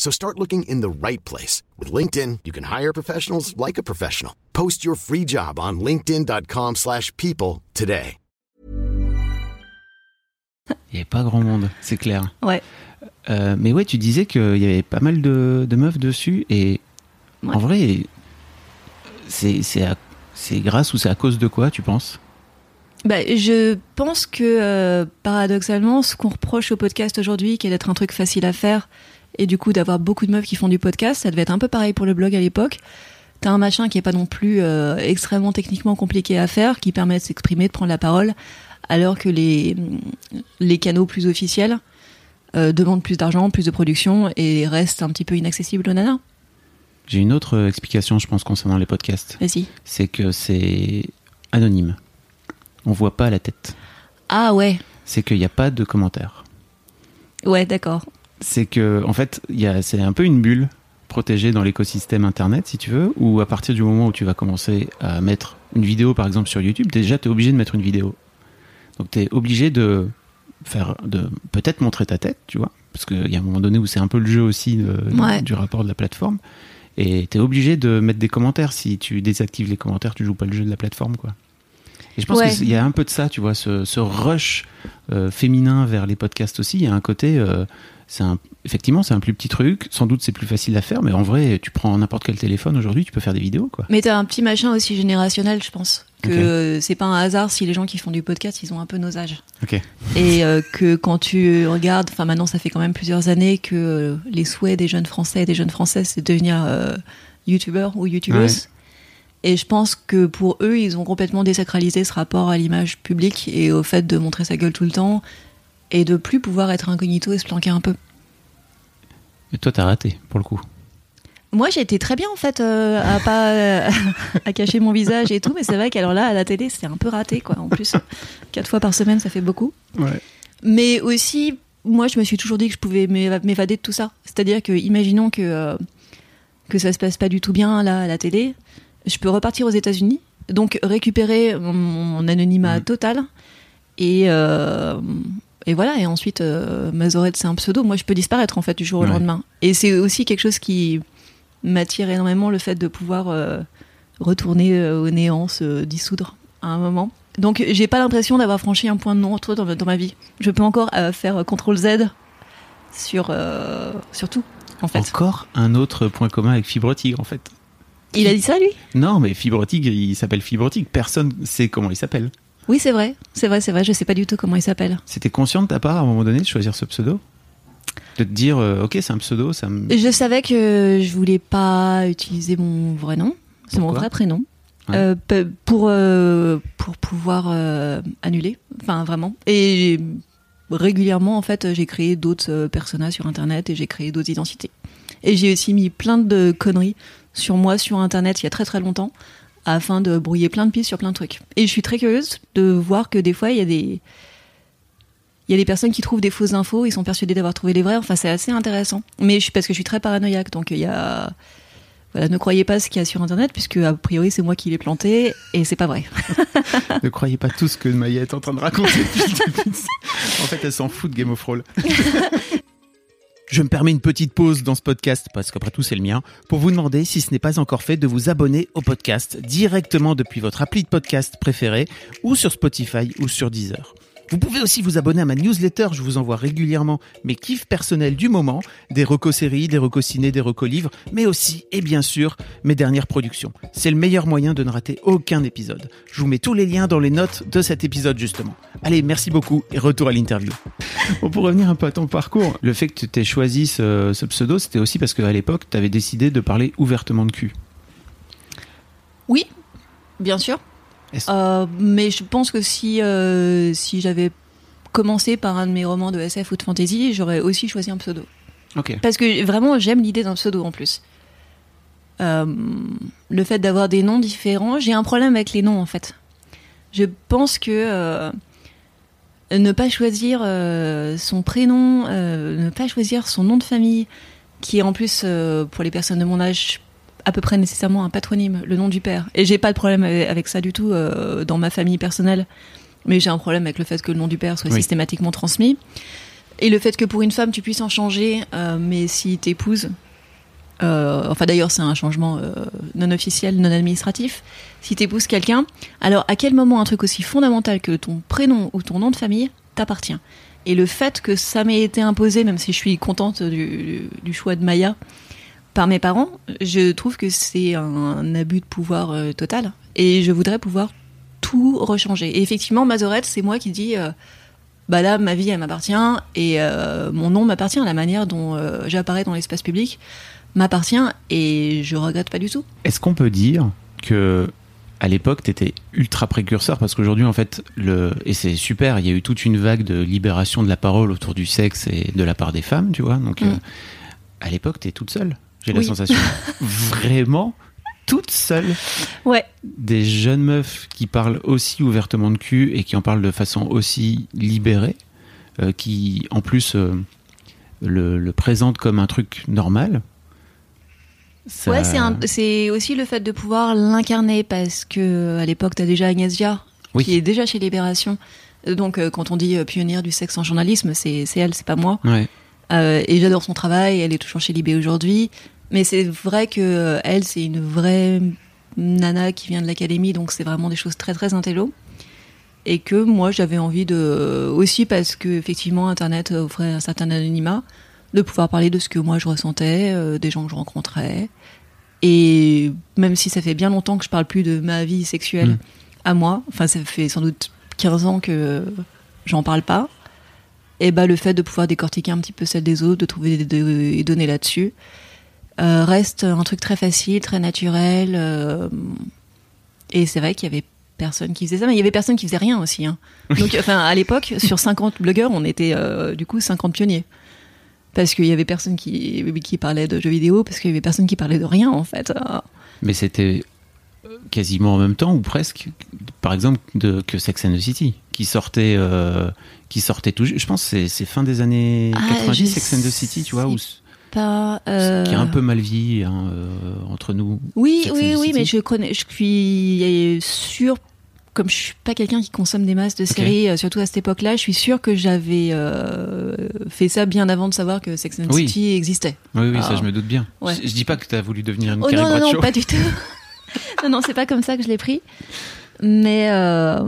So start looking in the right place. With LinkedIn, you can hire professionals like a professional. Post your free job on linkedin.com/people slash people today. Il n'y avait pas grand monde, c'est clair. Ouais. Euh, mais ouais, tu disais qu'il y avait pas mal de, de meufs dessus et Ouais. en vrai, c'est grâce ou c'est à cause de quoi, tu penses? Bah, je pense que euh, paradoxalement, ce qu'on reproche au podcast aujourd'hui, qui est d'être un truc facile à faire, et du coup d'avoir beaucoup de meufs qui font du podcast, ça devait être un peu pareil pour le blog à l'époque. T'as un machin qui est pas non plus euh, extrêmement techniquement compliqué à faire, qui permet de s'exprimer, de prendre la parole, alors que les, les canaux plus officiels euh, demandent plus d'argent, plus de production, et restent un petit peu inaccessibles aux nanas. J'ai une autre explication, je pense, concernant les podcasts. Vas-y. C'est que c'est anonyme. On voit pas la tête. Ah ouais, C'est qu'il n'y a pas de commentaires. ouais, d'accord. C'est que en fait, il y a- c'est un peu une bulle protégée dans l'écosystème internet, si tu veux, où à partir du moment où tu vas commencer à mettre une vidéo, par exemple sur YouTube, déjà tu es obligé de mettre une vidéo. Donc tu es obligé de faire, de peut-être montrer ta tête, tu vois, parce qu'il y a un moment donné où c'est un peu le jeu aussi de- Ouais. du rapport de la plateforme. Et tu es obligé de mettre des commentaires. Si tu désactives les commentaires, tu joues pas le jeu de la plateforme, quoi. Et je pense Ouais. qu'il y a un peu de ça, tu vois, ce, ce rush euh, féminin vers les podcasts aussi. Il y a un côté, euh, un, effectivement, c'est un plus petit truc. Sans doute, c'est plus facile à faire, mais en vrai, tu prends n'importe quel téléphone aujourd'hui, tu peux faire des vidéos, quoi. Mais t'as un petit machin aussi générationnel, je pense. Que c'est pas un hasard si les gens qui font du podcast, ils ont un peu nos âges. Et euh, que quand tu regardes, enfin maintenant ça fait quand même plusieurs années que euh, les souhaits des jeunes Français et des jeunes Françaises, c'est de devenir euh, youtubeur ou youtubeuse. Et je pense que pour eux, ils ont complètement désacralisé ce rapport à l'image publique et au fait de montrer sa gueule tout le temps et de plus pouvoir être incognito et se planquer un peu. Et toi, t'as raté, pour le coup. Moi, j'ai été très bien en fait euh, à pas [LAUGHS] à cacher mon visage et tout, mais c'est vrai qu'alors là, à la télé, c'est un peu raté quoi. En plus, quatre fois par semaine, ça fait beaucoup. Ouais. Mais aussi, moi, je me suis toujours dit que je pouvais m'éva- m'évader de tout ça. C'est-à-dire que, imaginons que euh, que ça se passe pas du tout bien là à la télé, je peux repartir aux États-Unis, donc récupérer mon, mon anonymat Mhm. total et euh, et voilà. Et ensuite, euh, Mazorette, c'est un pseudo. Moi, je peux disparaître en fait du jour au Ouais. lendemain. Et c'est aussi quelque chose qui m'attire énormément le fait de pouvoir euh, retourner euh, au néant, se dissoudre à un moment. Donc j'ai pas l'impression d'avoir franchi un point de non-retour dans, ma- dans ma vie. Je peux encore euh, faire euh, CTRL Z sur, euh, sur tout, en fait. Encore un autre point commun avec Fibre Tigre, en fait. Il a dit ça, lui? Non, mais Fibre Tigre, il s'appelle Fibre Tigre. Personne sait comment il s'appelle. Oui, c'est vrai. C'est vrai, c'est vrai. Je sais pas du tout comment il s'appelle. C'était conscient de ta part, à un moment donné, de choisir ce pseudo? De te dire, euh, ok, c'est un pseudo, ça me... Je savais que je voulais pas utiliser mon vrai nom. C'est mon vrai prénom. Euh, pour, euh, pour pouvoir euh, annuler. Enfin, vraiment. Et régulièrement, en fait, j'ai créé d'autres personnages sur Internet et j'ai créé d'autres identités. Et j'ai aussi mis plein de conneries sur moi sur Internet il y a très très longtemps afin de brouiller plein de pistes sur plein de trucs. Et je suis très curieuse de voir que des fois, il y a des... il y a des personnes qui trouvent des fausses infos, ils sont persuadés d'avoir trouvé les vraies. Enfin, c'est assez intéressant. Mais je suis parce que je suis très paranoïaque, donc il y a voilà, ne croyez pas ce qu'il y a sur Internet, puisque a priori c'est moi qui l'ai planté, et c'est pas vrai. [LAUGHS] ne croyez pas tout ce que Maya est en train de raconter. en fait, elle s'en fout de Game of Thrones. [LAUGHS] Je me permets une petite pause dans ce podcast, parce qu'après tout c'est le mien, pour vous demander, si ce n'est pas encore fait, de vous abonner au podcast directement depuis votre appli de podcast préféré, ou sur Spotify ou sur Deezer. Vous pouvez aussi vous abonner à ma newsletter, je vous envoie régulièrement mes kiffs personnels du moment, des recos séries, des recos ciné, des recos livres, mais aussi, et bien sûr, mes dernières productions. C'est le meilleur moyen de ne rater aucun épisode. Je vous mets tous les liens dans les notes de cet épisode justement. Allez, merci beaucoup et retour à l'interview. [LAUGHS] pour revenir un peu à ton parcours, le fait que tu aies choisi ce, ce pseudo, c'était aussi parce qu'à l'époque, tu avais décidé de parler ouvertement de cul. Oui, bien sûr. Euh, mais je pense que si, euh, si j'avais commencé par un de mes romans de SF ou de fantasy, j'aurais aussi choisi un pseudo. Parce que vraiment, j'aime l'idée d'un pseudo en plus. Euh, le fait d'avoir des noms différents, j'ai un problème avec les noms en fait. Je pense que ne pas choisir son prénom, ne pas choisir son nom de famille, qui est en plus pour les personnes de mon âge à peu près nécessairement un patronyme, le nom du père. Et j'ai pas de problème avec ça du tout euh, dans ma famille personnelle, mais j'ai un problème avec le fait que le nom du père soit systématiquement transmis. Et le fait que pour une femme tu puisses en changer, euh, mais si t'épouses, euh, enfin d'ailleurs c'est un changement non officiel, non administratif, si t'épouses quelqu'un, alors à quel moment un truc aussi fondamental que ton prénom ou ton nom de famille t'appartient? Et le fait que ça m'ait été imposé, même si je suis contente du, du choix de Maya, par mes parents, je trouve que c'est un, abus de pouvoir euh, total. Et je voudrais pouvoir tout rechanger. Et effectivement, Mazorette, c'est moi qui dis, euh, bah là, ma vie, elle m'appartient, et euh, mon nom m'appartient, la manière dont j'apparais dans l'espace public m'appartient, et je regrette pas du tout. Est-ce qu'on peut dire que à l'époque, tu étais ultra précurseur? Parce qu'aujourd'hui, en fait, le et c'est super, il y a eu toute une vague de libération de la parole autour du sexe et de la part des femmes, tu vois? Donc, mm. à l'époque, tu es toute seule j'ai la sensation. [LAUGHS] Vraiment toute seule. Ouais. Des jeunes meufs qui parlent aussi ouvertement de cul et qui en parlent de façon aussi libérée, euh, qui en plus euh, le, le présentent comme un truc normal. Ouais, c'est aussi le fait de pouvoir l'incarner parce que à l'époque, tu as déjà Agnès Viard, qui est déjà chez Libération. Donc, euh, quand on dit pionnière du sexe en journalisme, c'est elle, c'est pas moi. Ouais. Euh, et j'adore son travail. Elle est toujours chez Libé aujourd'hui. Mais c'est vrai que euh, elle, c'est une vraie nana qui vient de l'académie, donc c'est vraiment des choses très très intello. Et que moi, j'avais envie de aussi parce que effectivement, Internet offrait un certain anonymat, de pouvoir parler de ce que moi je ressentais, euh, des gens que je rencontrais. Et même si ça fait bien longtemps que je parle plus de ma vie sexuelle mm. à moi, enfin ça fait sans doute 15 ans que j'en parle pas, et bah, le fait de pouvoir décortiquer un petit peu celle des autres, de trouver des, données là-dessus, euh, reste un truc très facile, très naturel. Euh, et c'est vrai qu'il y avait personne qui faisait ça, mais il y avait personne qui faisait rien aussi. Hein. Donc, enfin, à l'époque, [LAUGHS] sur 50 blogueurs, on était euh, du coup 50 pionniers. Parce qu'il y avait personne qui, qui parlait de jeux vidéo, parce qu'il y avait personne qui parlait de rien en fait. Mais c'était quasiment en même temps ou presque, par exemple, de, que Sex and the City, qui sortait, euh, qui sortait tout. Je pense que c'est fin des années 90, ah, Sex and the City, tu vois, pas, qui est un euh, peu mal vie hein, euh, entre nous. Oui, oui, oui, mais je connais, je suis sûre, comme je suis pas quelqu'un qui consomme des masses de séries, surtout à cette époque-là, je suis sûre que j'avais fait ça bien avant de savoir que Sex and the City existait. Oui, oui, ça je me doute bien. Je, je, dis pas que tu as voulu devenir une oh, non, non, non, pas du tout. [LAUGHS] non, non, c'est pas comme ça que je l'ai pris. Mais, euh,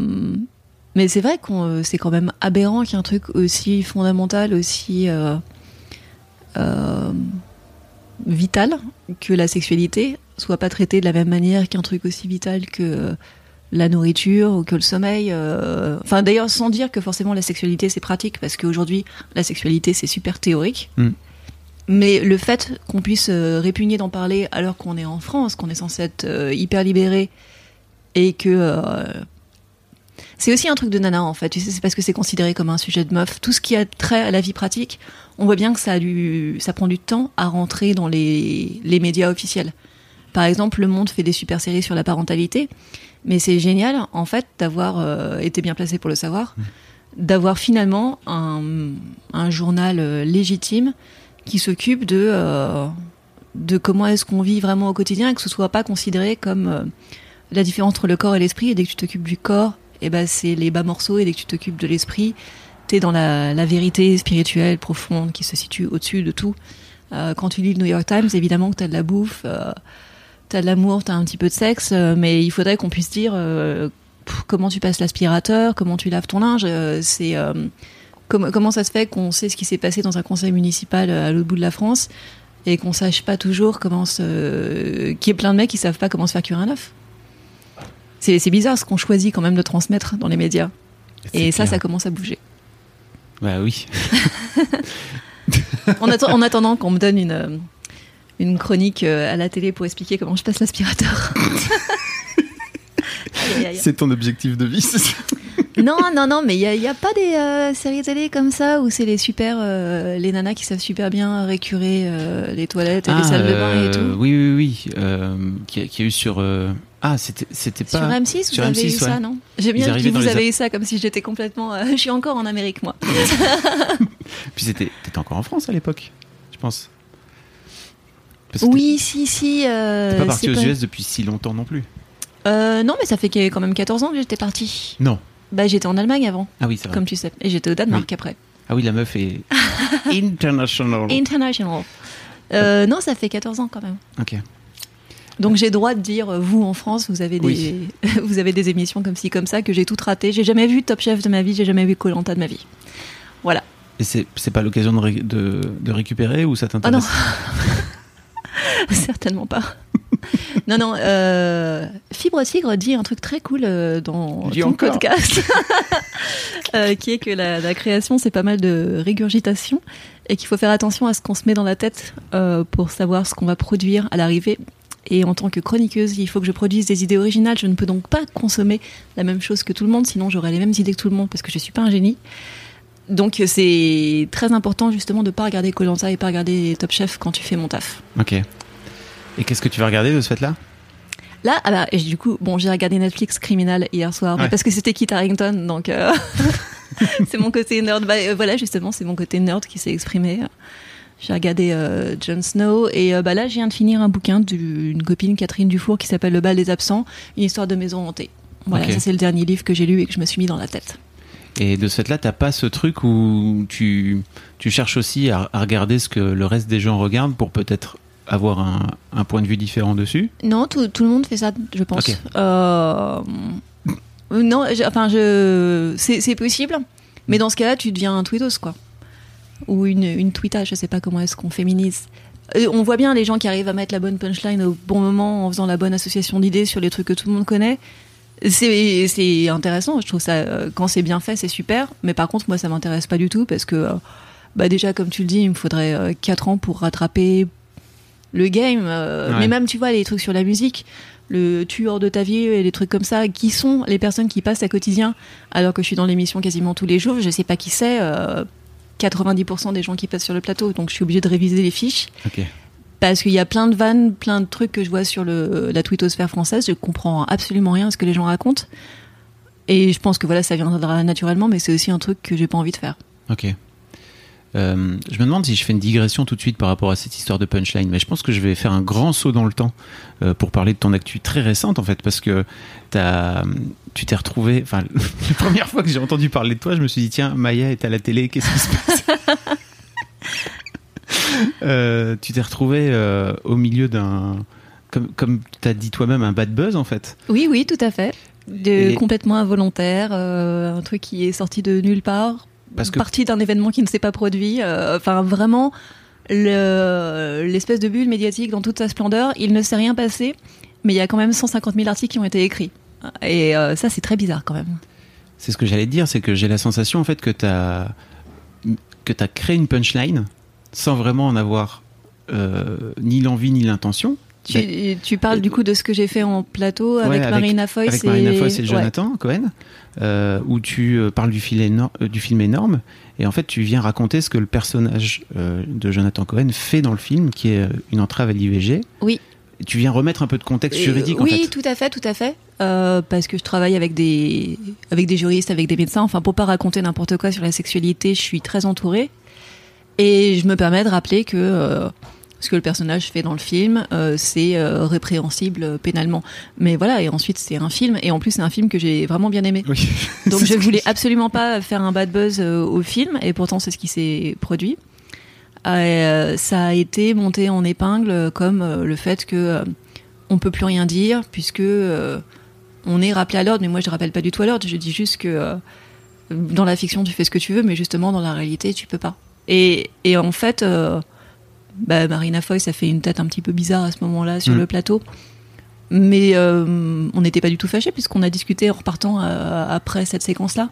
mais c'est vrai que euh, c'est quand même aberrant qu'il truc aussi fondamental, aussi euh, vital que la sexualité soit pas traitée de la même manière qu'un truc aussi vital que la nourriture ou que le sommeil. Enfin, d'ailleurs, sans dire que forcément la sexualité c'est pratique, parce qu'aujourd'hui la sexualité c'est super théorique. Mm. Mais le fait qu'on puisse euh, répugner d'en parler alors qu'on est en France, qu'on est censé être euh, hyper libéré, et que euh, c'est aussi un truc de nana en fait. Tu sais, c'est parce que c'est considéré comme un sujet de meuf. Tout ce qui a trait à la vie pratique, on voit bien que ça a du, ça prend du temps à rentrer dans les, les médias officiels. Par exemple, Le Monde fait des super séries sur la parentalité, mais c'est génial en fait d'avoir été bien placé pour le savoir. Mmh d'avoir finalement un, un journal légitime qui s'occupe de, euh, de comment est-ce qu'on vit vraiment au quotidien et que ce soit pas considéré comme euh, la différence entre le corps et l'esprit. Et dès que tu t'occupes du corps, et ben c'est les bas morceaux. Et dès que tu t'occupes de l'esprit, t'es dans la, la vérité spirituelle profonde qui se situe au-dessus de tout. Euh, quand tu lis le New York Times, évidemment que t'as de la bouffe, t'as de l'amour, t'as un petit peu de sexe, mais il faudrait qu'on puisse dire comment tu passes l'aspirateur, comment tu laves ton linge. c'est comment- comment ça se fait qu'on sait ce qui s'est passé dans un conseil municipal euh, à l'autre bout de la France et qu'on sache pas toujours comment se... qu'il y ait plein de mecs qui savent pas comment se faire cuire un œuf? C'est bizarre ce qu'on choisit quand même de transmettre dans les médias. Et ça, clair. ça commence à bouger. Bah oui. [LAUGHS] En, atten- en attendant qu'on me donne une, euh, une chronique euh, à la télé pour expliquer comment je passe l'aspirateur. [LAUGHS] C'est ton objectif de vie, c'est ça? [LAUGHS] non, non, non, mais il n'y a, a pas des euh, séries télé comme ça où c'est les super, euh, les nanas qui savent super bien récurer euh, les toilettes et les salles de bain et tout. Oui, oui, oui. Qui, a, qui a eu sur. Ah, c'était c'était pas. Sur M6, vous sur avez M6, eu ça, non? J'aime Ils bien arrivaient que vous avez eu ça comme si j'étais complètement. je suis encore en Amérique, moi. [LAUGHS] Puis c'était. T'étais encore en France à l'époque, je pense. Parce Oui, si, si. T'es pas parti aux pas- US depuis si longtemps non plus. Euh, non, mais ça fait quand même 14 ans que j'étais partie. Non. Bah, j'étais en Allemagne avant, Ah oui, c'est vrai. comme tu sais. Et j'étais au Danemark après. Ah oui, la meuf est [LAUGHS] international. International. Euh, non, ça fait 14 ans quand même. Ok. Donc j'ai droit de dire, euh, vous en France, vous avez des, Oui. [LAUGHS] vous avez des émissions comme ci, comme ça, que j'ai tout raté. J'ai jamais vu Top Chef de ma vie, j'ai jamais vu Colanta de ma vie. Voilà. Et c'est c'est pas l'occasion de, ré- de, de récupérer ou ça Ah non, t'intéresse? [LAUGHS] Certainement pas. [LAUGHS] non, non. Euh, Fibre Tigre dit un truc très cool euh, dans ton encore. podcast, [LAUGHS] euh, qui est que la, la création, c'est pas mal de régurgitation et qu'il faut faire attention à ce qu'on se met dans la tête pour savoir ce qu'on va produire à l'arrivée. Et en tant que chroniqueuse, il faut que je produise des idées originales. Je ne peux donc pas consommer la même chose que tout le monde, sinon j'aurais les mêmes idées que tout le monde parce que je suis pas un génie. Donc c'est très important justement de pas regarder Colanta et pas regarder Top Chef quand tu fais mon taf. Ok. Et qu'est-ce que tu vas regarder de ce fait-là? Là, ah bah, et du coup, bon, j'ai regardé Netflix Criminal hier soir, mais parce que c'était Kit Harington, donc euh, [LAUGHS] c'est mon côté nerd. Bah, euh, voilà, justement, c'est mon côté nerd qui s'est exprimé. J'ai regardé euh, Jon Snow et bah là, je viens de finir un bouquin d'une copine Catherine Dufour qui s'appelle Le bal des absents, une histoire de maison hantée. Voilà, ça c'est le dernier livre que j'ai lu et que je me suis mis dans la tête. Et de ce fait-là, t'as pas ce truc où tu, tu cherches aussi à, à regarder ce que le reste des gens regardent pour peut-être avoir un, un point de vue différent dessus Non, tout, tout le monde fait ça, je pense. Ok. Euh, non, je- enfin, je, c'est possible, mais dans ce cas-là, tu deviens un tweetos, quoi. Ou une, une tweeta, je sais pas comment est-ce qu'on féminise. Euh, On voit bien les gens qui arrivent à mettre la bonne punchline au bon moment en faisant la bonne association d'idées sur les trucs que tout le monde connaît. C'est intéressant, je trouve ça, euh, quand c'est bien fait, c'est super, mais par contre, moi, ça m'intéresse pas du tout parce que, bah, déjà, comme tu le dis, il me faudrait 4 ans pour rattraper le game. euh, Ouais. Mais même, tu vois, les trucs sur la musique, le tueur de ta vie et les trucs comme ça, qui sont les personnes qui passent à quotidien alors que je suis dans l'émission quasiment tous les jours, je sais pas qui c'est. euh, 90% des gens qui passent sur le plateau, donc je suis obligée de réviser les fiches parce qu'il y a plein de vannes, plein de trucs que je vois sur le, la twittosphère française, je comprends absolument rien à ce que les gens racontent. Et je pense que voilà, ça viendra naturellement, mais c'est aussi un truc que j'ai pas envie de faire. Ok. Euh, je me demande si je fais une digression tout de suite par rapport à cette histoire de punchline, mais je pense que je vais faire un grand saut dans le temps euh, pour parler de ton actu très récente en fait, parce que t'as, tu t'es retrouvé. Enfin, [LAUGHS] la première fois que j'ai entendu parler de toi, je me suis dit tiens, Maya est à la télé, qu'est-ce qui se passe? [LAUGHS] Euh, Tu t'es retrouvé euh, au milieu d'un, comme, comme tu as dit toi-même, un bad buzz en fait. Oui, oui, tout à fait. De, Et- Complètement involontaire, euh, un truc qui est sorti de nulle part, Parce que- parti d'un événement qui ne s'est pas produit. euh, Enfin, vraiment, le- l'espèce de bulle médiatique dans toute sa splendeur, il ne s'est rien passé, mais il y a quand même 150 000 articles qui ont été écrits. Et euh, ça, c'est très bizarre quand même. C'est ce que j'allais te dire, c'est que j'ai la sensation en fait que tu as que tu créé une punchline sans vraiment en avoir euh, ni l'envie ni l'intention. Tu, tu parles du coup de ce que j'ai fait en plateau Ouais, avec, Marina avec et... Marina Foïs et ouais. Jonathan Cohen, euh, où tu euh, parles du film, éno- euh, du film énorme, et en fait tu viens raconter ce que le personnage euh, de Jonathan Cohen fait dans le film, qui est une entrave à l'IVG. Oui. tu viens remettre un peu de contexte Euh, juridique en oui, fait. tout à fait, tout à fait. Euh, parce que je travaille avec des, avec des juristes, avec des médecins. Enfin, pour pas raconter n'importe quoi sur la sexualité, je suis très entourée. Et je me permets de rappeler que euh, ce que le personnage fait dans le film, euh, c'est euh, répréhensible euh, pénalement. Mais voilà, et ensuite c'est un film. Et en plus, c'est un film que j'ai vraiment bien aimé. Oui. [LAUGHS] Donc je voulais absolument pas faire un bad buzz au film, et pourtant c'est ce qui s'est produit. Ça a été monté en épingle comme le fait que on peut plus rien dire puisque on est rappelé à l'ordre. Mais moi je rappelle pas du tout à l'ordre. Je dis juste que dans la fiction tu fais ce que tu veux, mais justement dans la réalité tu peux pas. Et, et en fait, euh, bah, Marina Foy, ça fait une tête un petit peu bizarre à ce moment-là sur Mm. le plateau. Mais euh, on n'était pas du tout fâchés puisqu'on a discuté en repartant euh, après cette séquence-là.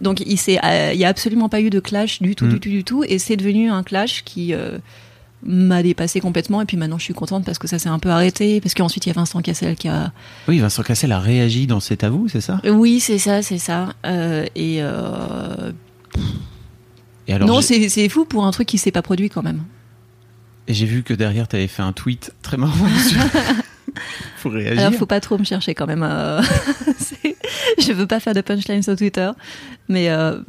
Donc il s'est, euh, a absolument pas eu de clash du tout, Mm. du tout, du tout, et c'est devenu un clash qui m'a dépassé complètement. Et puis maintenant je suis contente parce que ça s'est un peu arrêté, parce qu'ensuite il y a Vincent Cassel qui a, Oui, Vincent Cassel a réagi dans cet avou, c'est ça? Oui c'est ça, c'est ça, Euh, et euh, Et alors, non c'est fou pour un truc qui s'est pas produit quand même. Et j'ai vu que derrière, tu avais fait un tweet très marrant [LAUGHS] dessus. [LAUGHS] Faut réagir. Alors, faut pas trop me chercher quand même. euh, [LAUGHS] je veux pas faire de punchline sur Twitter, mais euh,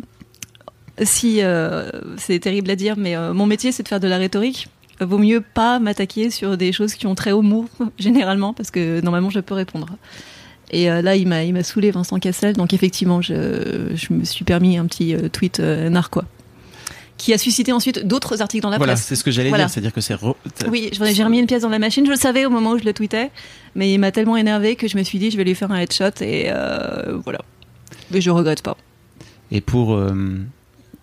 si euh, c'est terrible à dire, mais euh, mon métier c'est de faire de la rhétorique. Vaut mieux pas m'attaquer sur des choses qui ont très haut mot généralement, parce que normalement je peux répondre. Et là, il m'a, il m'a saoulé Vincent Cassel, donc effectivement, je, je me suis permis un petit tweet narquois, qui a suscité ensuite d'autres articles dans la voilà, presse. c'est ce que j'allais Voilà. dire, c'est-à-dire que c'est. re- Oui, j'ai remis une pièce dans la machine. Je le savais au moment où je le tweetais, mais il m'a tellement énervé que je me suis dit je vais lui faire un headshot et euh, voilà. Mais je regrette pas. Et pour. euh,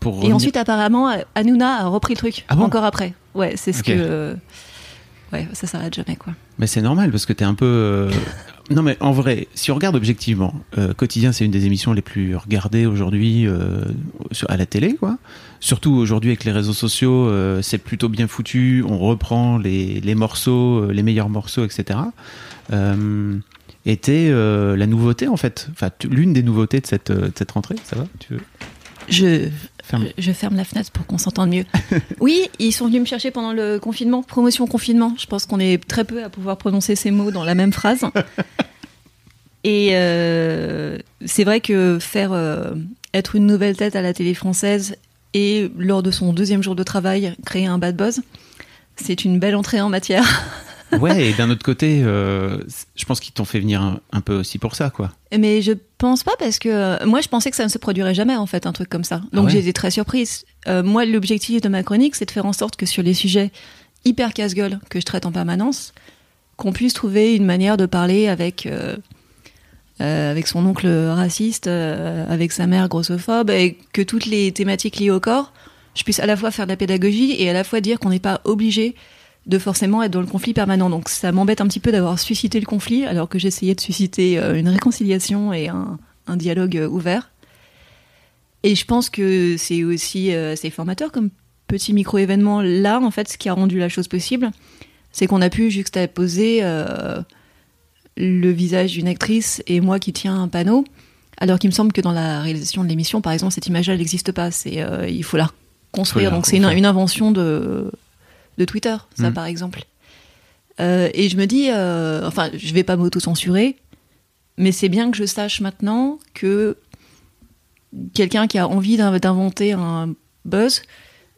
pour Et ensuite, apparemment, Hanouna a repris le truc. Ah bon encore après. Ouais, c'est ce que. Ouais, ça s'arrête jamais quoi. Mais c'est normal parce que t'es un peu. Non, mais en vrai, si on regarde objectivement, euh, Quotidien, c'est une des émissions les plus regardées aujourd'hui euh, à la télé, quoi. Surtout aujourd'hui avec les réseaux sociaux, euh, c'est plutôt bien foutu. On reprend les, les morceaux, euh, les meilleurs morceaux, etc. Euh, était euh, la nouveauté en fait, enfin l'une des nouveautés de cette, de cette rentrée, ça va Tu veux? Je, Ferme. je ferme la fenêtre pour qu'on s'entende mieux. [LAUGHS] oui, ils sont venus me chercher pendant le confinement, promotion confinement. Je pense qu'on est très peu à pouvoir prononcer ces mots dans la même phrase. [LAUGHS] Et euh, c'est vrai que faire euh, être une nouvelle tête à la télé française et lors de son deuxième jour de travail créer un bad buzz, c'est une belle entrée en matière. [LAUGHS] Ouais, et d'un autre côté, euh, je pense qu'ils t'ont fait venir un, un peu aussi pour ça, quoi. Mais je pense pas parce que euh, moi je pensais que ça ne se produirait jamais en fait un truc comme ça. Donc Ah ouais j'ai été très surprise. Euh, moi l'objectif de ma chronique c'est de faire en sorte que sur les sujets hyper casse-gueule que je traite en permanence, qu'on puisse trouver une manière de parler avec euh, euh, avec son oncle raciste, euh, avec sa mère grossophobe et que toutes les thématiques liées au corps, je puisse à la fois faire de la pédagogie et à la fois dire qu'on n'est pas obligé de forcément être dans le conflit permanent. Donc ça m'embête un petit peu d'avoir suscité le conflit alors que j'essayais de susciter euh, une réconciliation et un, un dialogue euh, ouvert. Et je pense que c'est aussi euh, assez formateur comme petit micro-événement. Là, en fait, ce qui a rendu la chose possible, c'est qu'on a pu juxtaposer euh, le visage d'une actrice et moi qui tiens un panneau, alors qu'il me semble que dans la réalisation de l'émission, par exemple, cette image-là, n'existe pas. C'est, euh, il faut la construire. Donc c'est une invention de, de Twitter, ça Mm. par exemple. Euh, et je me dis, euh, enfin, je vais pas m'auto-censurer, mais c'est bien que je sache maintenant que quelqu'un qui a envie d'in- d'inventer un buzz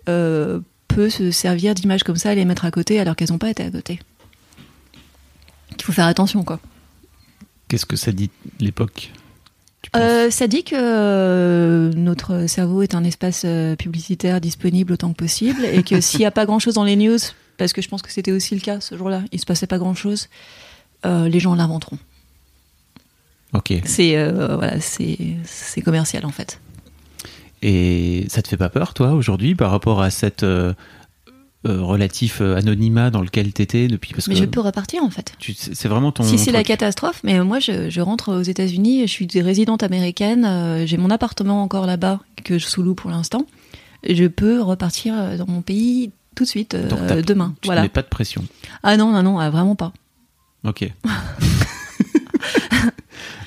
euh, peut se servir d'images comme ça et les mettre à côté alors qu'elles n'ont pas été à côté. Il faut faire attention, quoi. Qu'est-ce que ça dit l'époque? Euh, ça dit que euh, notre cerveau est un espace euh, publicitaire disponible autant que possible et que [LAUGHS] s'il n'y a pas grand-chose dans les news, parce que je pense que c'était aussi le cas ce jour-là, il se passait pas grand-chose, les gens l'inventeront. Ok. C'est voilà, c'est c'est commercial en fait. Et ça te fait pas peur, toi, aujourd'hui, par rapport à cette relatif euh, anonymat dans lequel t'étais depuis parce Mais que je peux repartir en fait. c'est vraiment ton. Si c'est la catastrophe, mais moi je, je rentre aux États-Unis, je suis résidente américaine, euh, j'ai mon appartement encore là-bas que je sous-loue pour l'instant. Je peux repartir euh, dans mon pays tout de suite euh, demain. Tu Voilà. pas de pression. Ah non non non, ah, vraiment pas. Ok. [LAUGHS]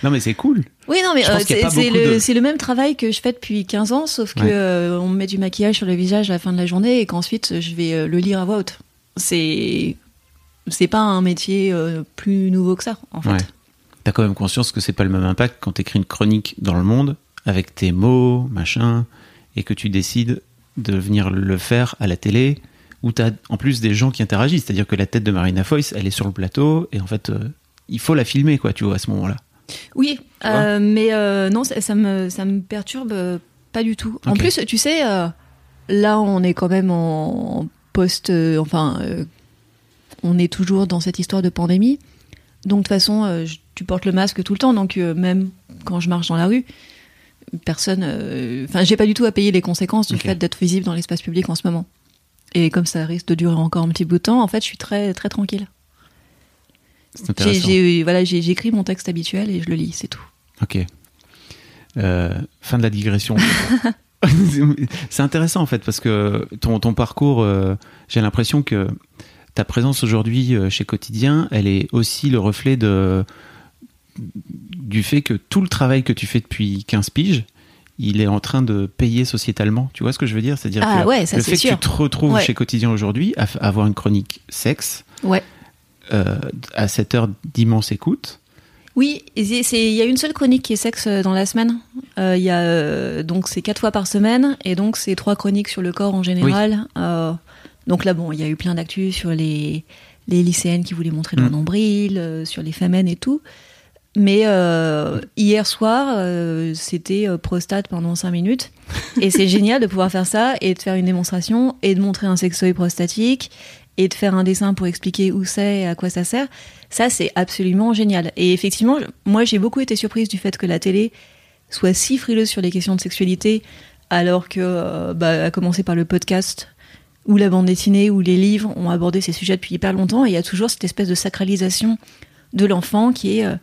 non, mais c'est cool. Oui, non, mais euh, c'est le, de- c'est le même travail que je fais depuis 15 ans, sauf que Ouais. euh, on me met du maquillage sur le visage à la fin de la journée et qu'ensuite je vais euh, le lire à voix haute. C'est c'est pas un métier euh, plus nouveau que ça, en fait. Ouais. T'as quand même conscience que c'est pas le même impact quand t'écris une chronique dans le monde avec tes mots, machin, et que tu décides de venir le faire à la télé où t'as en plus des gens qui interagissent. C'est-à-dire que la tête de Marina Foïs, elle est sur le plateau et en fait, euh, il faut la filmer, quoi, tu vois, à ce moment-là. Oui, euh, mais euh, non, ça, ça me, ça me perturbe euh, pas du tout. En plus, tu sais, euh, là, on est quand même en post. euh, enfin, euh, on est toujours dans cette histoire de pandémie. Donc, de toute façon, euh, je- tu portes le masque tout le temps. Donc, euh, même quand je marche dans la rue, personne. euh, Enfin, j'ai pas du tout à payer les conséquences du Ok. fait d'être visible dans l'espace public en ce moment. Et comme ça risque de durer encore un petit bout de temps, en fait, je suis très, très tranquille. J'ai, j'ai- voilà, j'ai, j'écris mon texte habituel et je le lis, c'est tout. Ok. Euh, fin de la digression. [LAUGHS] c'est intéressant en fait parce que ton, ton parcours, euh, j'ai l'impression que ta présence aujourd'hui euh, chez Quotidien, elle est aussi le reflet de, du fait que tout le travail que tu fais depuis 15 piges, il est en train de payer sociétalement. Tu vois ce que je veux dire? C'est-à-dire Ah que ouais, ça, le fait que tu te retrouves Ouais. chez Quotidien aujourd'hui à avoir une chronique sexe Ouais. Euh, à cette heure d'immense écoute. Oui, il y a une seule chronique qui est sexe dans la semaine. Euh, y a euh, donc c'est quatre fois par semaine et donc c'est trois chroniques sur le corps en général. Euh, donc là bon, il y a eu plein d'actus sur les les lycéennes qui voulaient montrer leur Mm. nombril, sur les femmes et tout. Mais hier soir, c'était prostate pendant cinq minutes. Et c'est [LAUGHS] génial de pouvoir faire ça et de faire une démonstration et de montrer un sextoy prostatique et de faire un dessin pour expliquer où c'est et à quoi ça sert. Ça, c'est absolument génial. Et effectivement, moi, j'ai beaucoup été surprise du fait que la télé soit si frileuse sur les questions de sexualité, alors que, euh, bah, à commencer par le podcast, ou la bande dessinée, ou les livres ont abordé ces sujets depuis hyper longtemps, et il y a toujours cette espèce de sacralisation de l'enfant qui est... euh,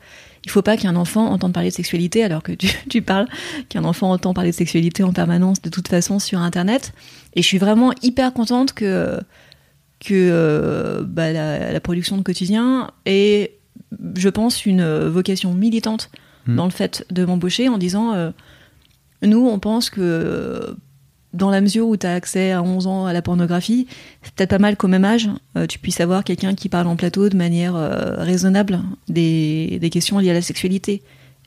il faut pas qu'un enfant entende parler de sexualité alors que tu, [LAUGHS] tu parles qu'un enfant entend parler de sexualité en permanence de toute façon sur Internet. Et je suis vraiment hyper contente que, que euh, bah, la, la production de quotidien ait, je pense, une vocation militante Mm. dans le fait de m'embaucher en disant euh, nous, on pense que euh, dans la mesure où tu as accès à 11 ans à la pornographie, c'est peut-être pas mal qu'au même âge, euh, tu puisses avoir quelqu'un qui parle en plateau de manière euh, raisonnable des, des questions liées à la sexualité.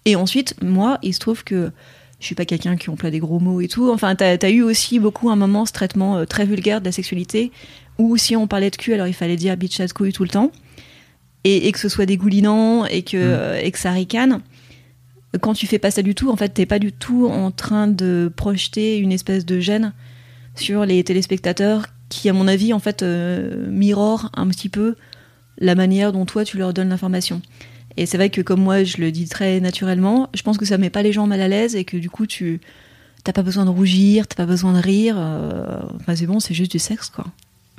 Et ensuite, moi, il se trouve que je suis pas quelqu'un qui emploie des gros mots et tout. Enfin, t'as as eu aussi beaucoup un moment ce traitement euh, très vulgaire de la sexualité où si on parlait de cul, alors il fallait dire bitch ass couille tout le temps. Et, et que ce soit dégoulinant et que, euh, et que ça ricane. Quand tu fais pas ça du tout, en fait, t'es pas du tout en train de projeter une espèce de gêne sur les téléspectateurs qui, à mon avis, en fait, euh, un petit peu la manière dont toi tu leur donnes l'information. Et c'est vrai que comme moi je le dis très naturellement, je pense que ça met pas les gens mal à l'aise et que du coup tu t'as pas besoin de rougir, t'as pas besoin de rire. euh, Enfin c'est bon, c'est juste du sexe quoi.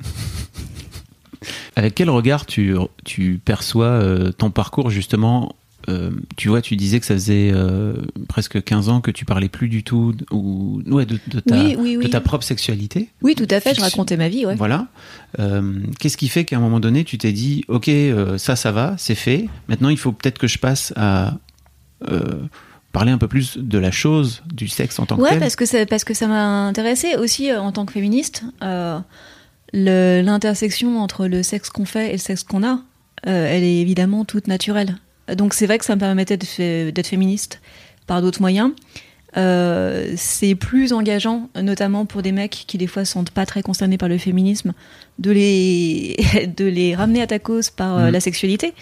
[LAUGHS] Avec quel regard tu, tu perçois euh, ton parcours justement euh, Tu vois, tu disais que ça faisait euh, presque 15 ans que tu parlais plus du tout de- ou, ouais, de, de ta, Oui, oui, de oui. ta propre sexualité. Oui, tout à fait. Je racontais ma vie, ouais. Voilà. Euh, Qu'est-ce qui fait qu'à un moment donné, tu t'es dit, ok, ça, ça va, c'est fait. Maintenant, il faut peut-être que je passe à parler un peu plus de la chose, du sexe en tant que tel. parce que ça, parce que ça m'a intéressé aussi en tant que féministe. L'intersection entre le sexe qu'on fait et le sexe qu'on a, euh, elle est évidemment toute naturelle. Donc c'est vrai que ça me permettait d'être fé- d'être féministe par d'autres moyens. Euh, c'est plus engageant, notamment pour des mecs qui des fois se sentent pas très concernés par le féminisme, de les [LAUGHS] de les ramener à ta cause par euh, Mhm. la sexualité,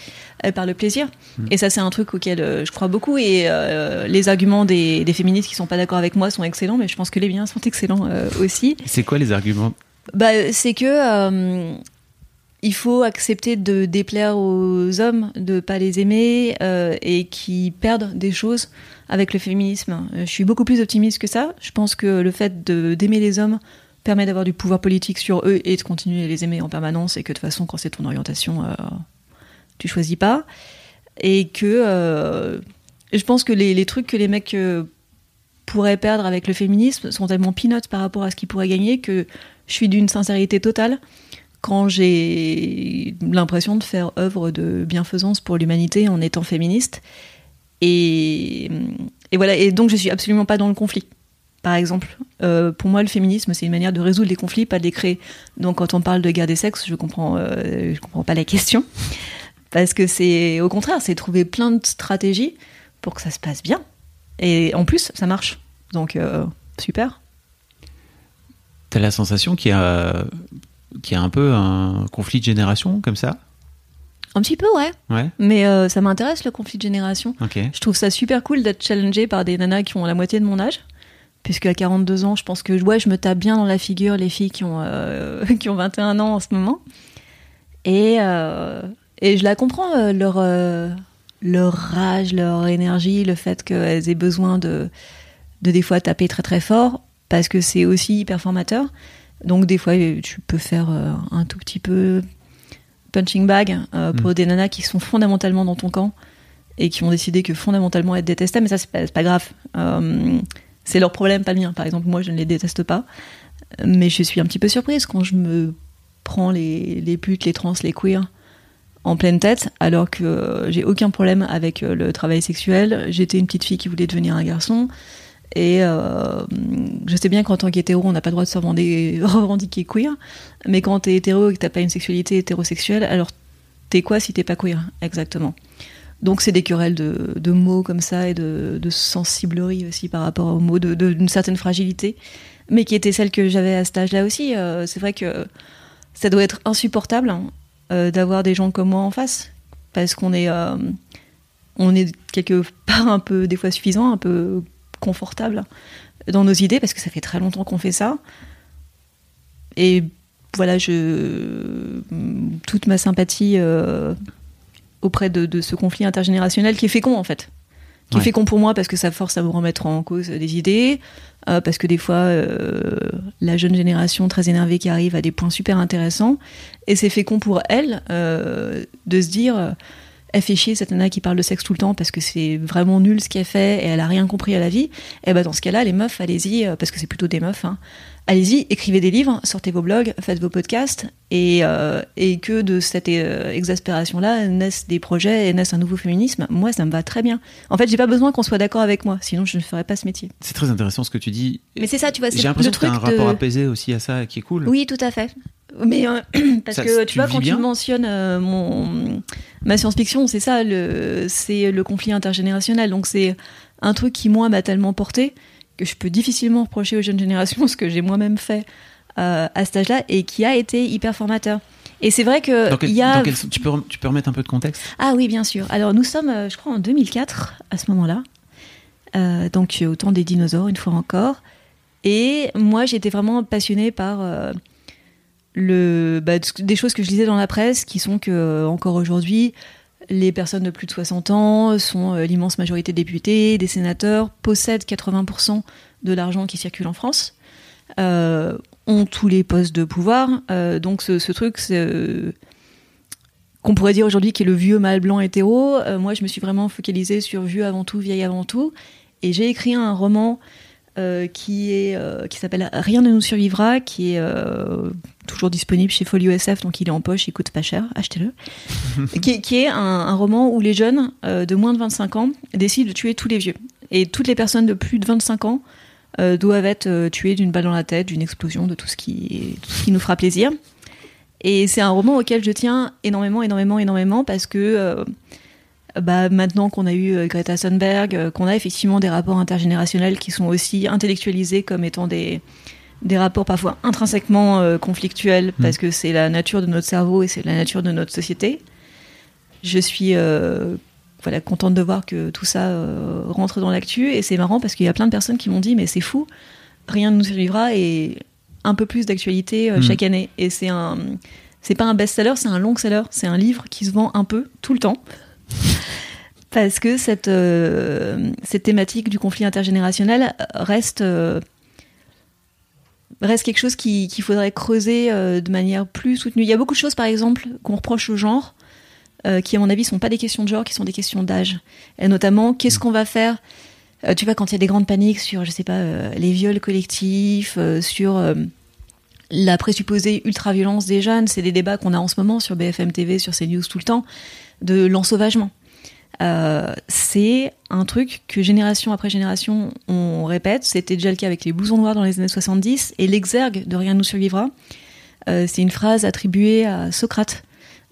euh, par le plaisir. Et ça, c'est un truc auquel je crois beaucoup. Et les arguments des, des féministes qui sont pas d'accord avec moi sont excellents, mais je pense que les miens sont [LAUGHS] excellents aussi. C'est quoi les arguments Bah, c'est que euh, il faut accepter de déplaire aux hommes, de pas les aimer euh, et qui perdent des choses avec le féminisme. Euh, Je suis beaucoup plus optimiste que ça. Je pense que le fait d'aimer les hommes permet d'avoir du pouvoir politique sur eux et de continuer à les aimer en permanence et que de toute façon, quand c'est ton orientation, euh, tu choisis pas. Et que je pense que les, les trucs que les mecs pourraient perdre avec le féminisme sont tellement peanuts par rapport à ce qu'ils pourraient gagner que je suis d'une sincérité totale quand j'ai l'impression de faire œuvre de bienfaisance pour l'humanité en étant féministe. Et, voilà, et donc je suis absolument pas dans le conflit. par exemple. Euh, pour moi, le féminisme, c'est une manière de résoudre les conflits, pas de les créer. Donc, quand on parle de guerre des sexes, je comprends, euh, je comprends pas la question. Parce que c'est, au contraire, c'est trouver plein de stratégies pour que ça se passe bien. Et en plus, ça marche. Donc, euh, super. T'as la sensation qu'il y a, qu'il y a un peu un conflit de génération comme ça? Un petit peu, ouais. Ouais. Mais euh, ça m'intéresse le conflit de génération. Je trouve ça super cool d'être challengé par des nanas qui ont la moitié de mon âge. Puisque à 42 ans, je pense que ouais, je me tape bien dans la figure les filles qui ont, euh, [LAUGHS] qui ont 21 ans en ce moment. Et, euh, et je la comprends, leur, leur rage, leur énergie, le fait qu'elles aient besoin de, de des fois taper très très fort, parce que c'est aussi hyper formateur. Donc des fois, tu peux faire euh, un tout petit peu punching bag euh, pour Mm. des nanas qui sont fondamentalement dans ton camp et qui ont décidé que fondamentalement elles te détestaient, mais ça c'est pas, pas grave. Euh, c'est leur problème, pas le mien. Par exemple, moi je ne les déteste pas, mais je suis un petit peu surprise quand je me prends les, les putes, les trans, les queers en pleine tête, alors que j'ai aucun problème avec le travail sexuel. J'étais une petite fille qui voulait devenir un garçon. Et euh, je sais bien qu'en tant qu'hétéro, on n'a pas le droit de se [LAUGHS] revendiquer, queer, mais quand t'es hétéro et que t'as pas une sexualité hétérosexuelle, alors t'es quoi si t'es pas queer? Exactement. Donc c'est des querelles de, mots comme ça et de, sensiblerie aussi par rapport aux mots, d'une certaine fragilité, mais qui était celle que j'avais à cet âge-là aussi. Euh, c'est vrai que ça doit être insupportable hein, euh, d'avoir des gens comme moi en face, parce qu'on est, est quelque part un peu des fois suffisant, un peu confortable dans nos idées, parce que ça fait très longtemps qu'on fait ça. Et voilà, je toute ma sympathie euh, auprès de, de ce conflit intergénérationnel qui est fécond en fait. Qui Ouais. est fécond pour moi parce que ça force à me remettre en cause des idées, euh, parce que des fois euh, la jeune génération très énervée qui arrive a des points super intéressants, et c'est fécond pour elle de se dire elle fait chier cette nana qui parle de sexe tout le temps parce que c'est vraiment nul ce qu'elle fait et elle a rien compris à la vie. Et ben dans ce cas-là, les meufs, allez-y, euh, parce que c'est plutôt des meufs, hein, allez-y, écrivez des livres, sortez vos blogs, faites vos podcasts, et, euh, et que de cette euh, exaspération-là naissent des projets et naissent un nouveau féminisme. Moi, ça me va très bien. En fait, j'ai pas besoin qu'on soit d'accord avec moi, sinon je ne ferais pas ce métier. C'est très intéressant ce que tu dis. Mais c'est ça, tu vois, c'est J'ai l'impression que tu as un rapport de- apaisé aussi à ça qui est cool. Oui, tout à fait. Mais euh, [CLEARS THROAT] parce Ça, que tu tu vois, quand bien tu mentionnes euh, mon ma science-fiction, c'est ça, le c'est le conflit intergénérationnel. Donc c'est un truc qui moi m'a tellement porté que je peux difficilement reprocher aux jeunes générations [LAUGHS] ce que j'ai moi-même fait euh, à cet âge-là et qui a été hyper formateur. Et c'est vrai que Dans quel- il y a dans quel- tu, peux, tu peux remettre un peu de contexte? Ah oui, bien sûr. Alors nous sommes, je crois, en 2004 à ce moment-là. Donc au temps des dinosaures, une fois encore. Et moi, j'étais vraiment passionnée par bah, des choses que je lisais dans la presse, qui sont que euh, encore aujourd'hui, les personnes de plus de 60 ans sont euh, l'immense majorité des députés, des sénateurs, possèdent 80% de l'argent qui circule en France, euh, ont tous les postes de pouvoir. Donc ce, truc, qu'on pourrait dire aujourd'hui qui est le vieux mâle blanc hétéro. Moi, je me suis vraiment focalisée sur vieux avant tout, vieille avant tout. Et j'ai écrit un roman euh, qui est euh, qui s'appelle Rien ne nous survivra, qui est euh, toujours disponible chez Folio SF, donc il est en poche, il coûte pas cher, achetez-le. [LAUGHS] qui, est- qui est un, un roman où les jeunes de moins de 25 ans décident de tuer tous les vieux. Et toutes les personnes de plus de 25 ans doivent être tuées d'une balle dans la tête, d'une explosion, de tout ce qui, tout ce qui nous fera plaisir. Et c'est un roman auquel je tiens énormément, énormément, énormément parce que bah, maintenant qu'on a eu euh, Greta Thunberg, euh, qu'on a effectivement des rapports intergénérationnels qui sont aussi intellectualisés comme étant des, des rapports parfois intrinsèquement euh, conflictuels parce que c'est la nature de notre cerveau et c'est la nature de notre société. Je suis euh, voilà, contente de voir que tout ça euh, rentre dans l'actu et c'est marrant parce qu'il y a plein de personnes qui m'ont dit mais c'est fou, rien ne nous survivra et un peu plus d'actualité euh, Mm. chaque année. Et c'est un, c'est pas un best-seller, c'est un long-seller. C'est un livre qui se vend un peu tout le temps. Parce que cette, euh, cette thématique du conflit intergénérationnel reste, euh, reste quelque chose qui- qu'il faudrait creuser euh, de manière plus soutenue. Il y a beaucoup de choses, par exemple, qu'on reproche au genre, qui, à mon avis, sont pas des questions de genre, qui sont des questions d'âge. Et notamment, qu'est-ce qu'on va faire Tu vois, quand il y a des grandes paniques sur, je sais pas, les viols collectifs, sur la présupposée ultra-violence des jeunes, c'est des débats qu'on a en ce moment sur BFM TV, sur CNews tout le temps, de l'ensauvagement. Euh, c'est un truc que génération après génération on répète. C'était déjà le cas avec les blousons noirs dans les années 70 et l'exergue de Rien ne nous survivra. Euh, c'est une phrase attribuée à Socrate.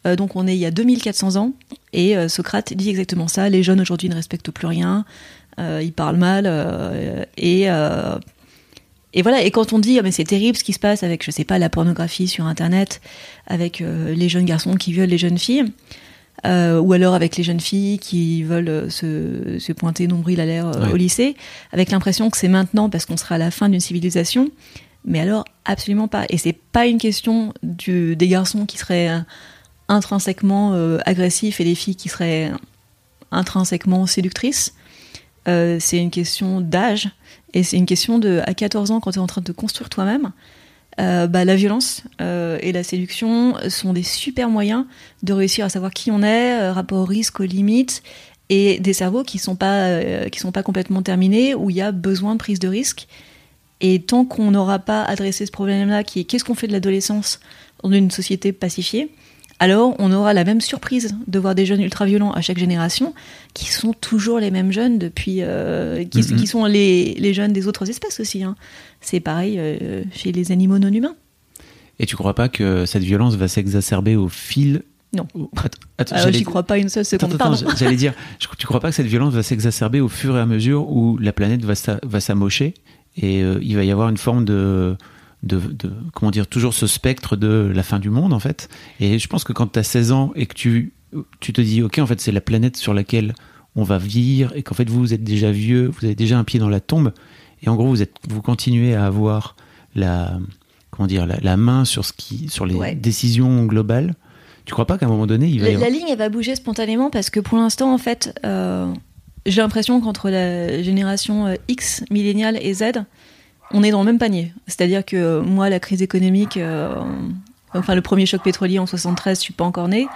Euh, donc on est il y a 2400 ans et Socrate dit exactement ça. Les jeunes aujourd'hui ne respectent plus rien, ils parlent mal et et voilà, et quand on dit, ah, mais c'est terrible ce qui se passe avec, je sais pas, la pornographie sur Internet, avec les jeunes garçons qui violent les jeunes filles, euh, ou alors avec les jeunes filles qui veulent euh, se, se pointer nombril à l'air euh, au lycée, avec l'impression que c'est maintenant parce qu'on sera à la fin d'une civilisation. Mais alors, absolument pas. Et c'est pas une question du, des garçons qui seraient intrinsèquement agressifs et des filles qui seraient intrinsèquement séductrices. c'est une question d'âge. Et c'est une question de, à 14 ans, quand tu es en train de te construire toi-même, euh, bah, la violence euh, et la séduction sont des super moyens de réussir à savoir qui on est, euh, rapport au risque, aux limites, et des cerveaux qui sont pas qui sont pas complètement terminés où il y a besoin de prise de risque. Et tant qu'on n'aura pas adressé ce problème-là, qui est qu'est-ce qu'on fait de l'adolescence dans une société pacifiée, alors on aura la même surprise de voir des jeunes ultra-violents à chaque génération, qui sont toujours les mêmes jeunes depuis, euh, qui, qui, sont les, les, jeunes des autres espèces aussi. Hein. C'est pareil euh, chez les animaux non humains. Et tu crois pas que cette violence va s'exacerber au fil non. [LAUGHS] Attends, j'y crois pas une seule seconde. Attends, j'allais dire, [LAUGHS] tu crois pas que cette violence va s'exacerber au fur et à mesure où la planète va s'amocher et euh, il va y avoir une forme de de, comment dire, toujours ce spectre de la fin du monde, en fait. Et je pense que quand tu as 16 ans et que tu, tu te dis, OK, en fait, c'est la planète sur laquelle on va vivre et qu'en fait, vous, vous êtes déjà vieux, vous avez déjà un pied dans la tombe, et en gros, vous, êtes, vous continuez à avoir la, comment dire, la, main sur, ce qui, sur les décisions globales. Tu crois pas qu'à un moment donné, il va la, ligne, elle va bouger spontanément parce que pour l'instant, en fait, euh, j'ai l'impression qu'entre la génération euh, X, milléniale et Z, on est dans le même panier. C'est-à-dire que euh, moi, la crise économique, euh, enfin le premier choc pétrolier en 73, je suis pas encore née.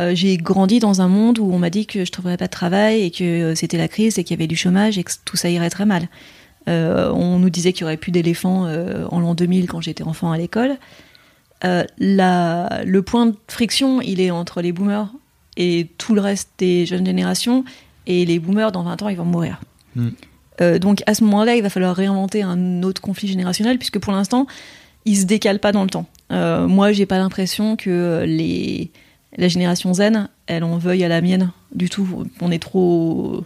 Euh, j'ai grandi dans un monde où on m'a dit que je trouverais pas de travail et que c'était la crise et qu'il y avait du chômage et que tout ça irait très mal. on nous disait qu'il y aurait plus d'éléphants en l'an 2000 quand j'étais enfant à l'école. le point de friction, il est entre les boomers et tout le reste des jeunes générations. Et les boomers, dans 20 ans, ils vont mourir. Hmm. Euh, donc à ce moment-là, il va falloir réinventer un autre conflit générationnel, puisque pour l'instant, il se décale pas dans le temps. Euh, moi, j'ai pas l'impression que les la génération zen, en veuille à la mienne du tout. On est trop,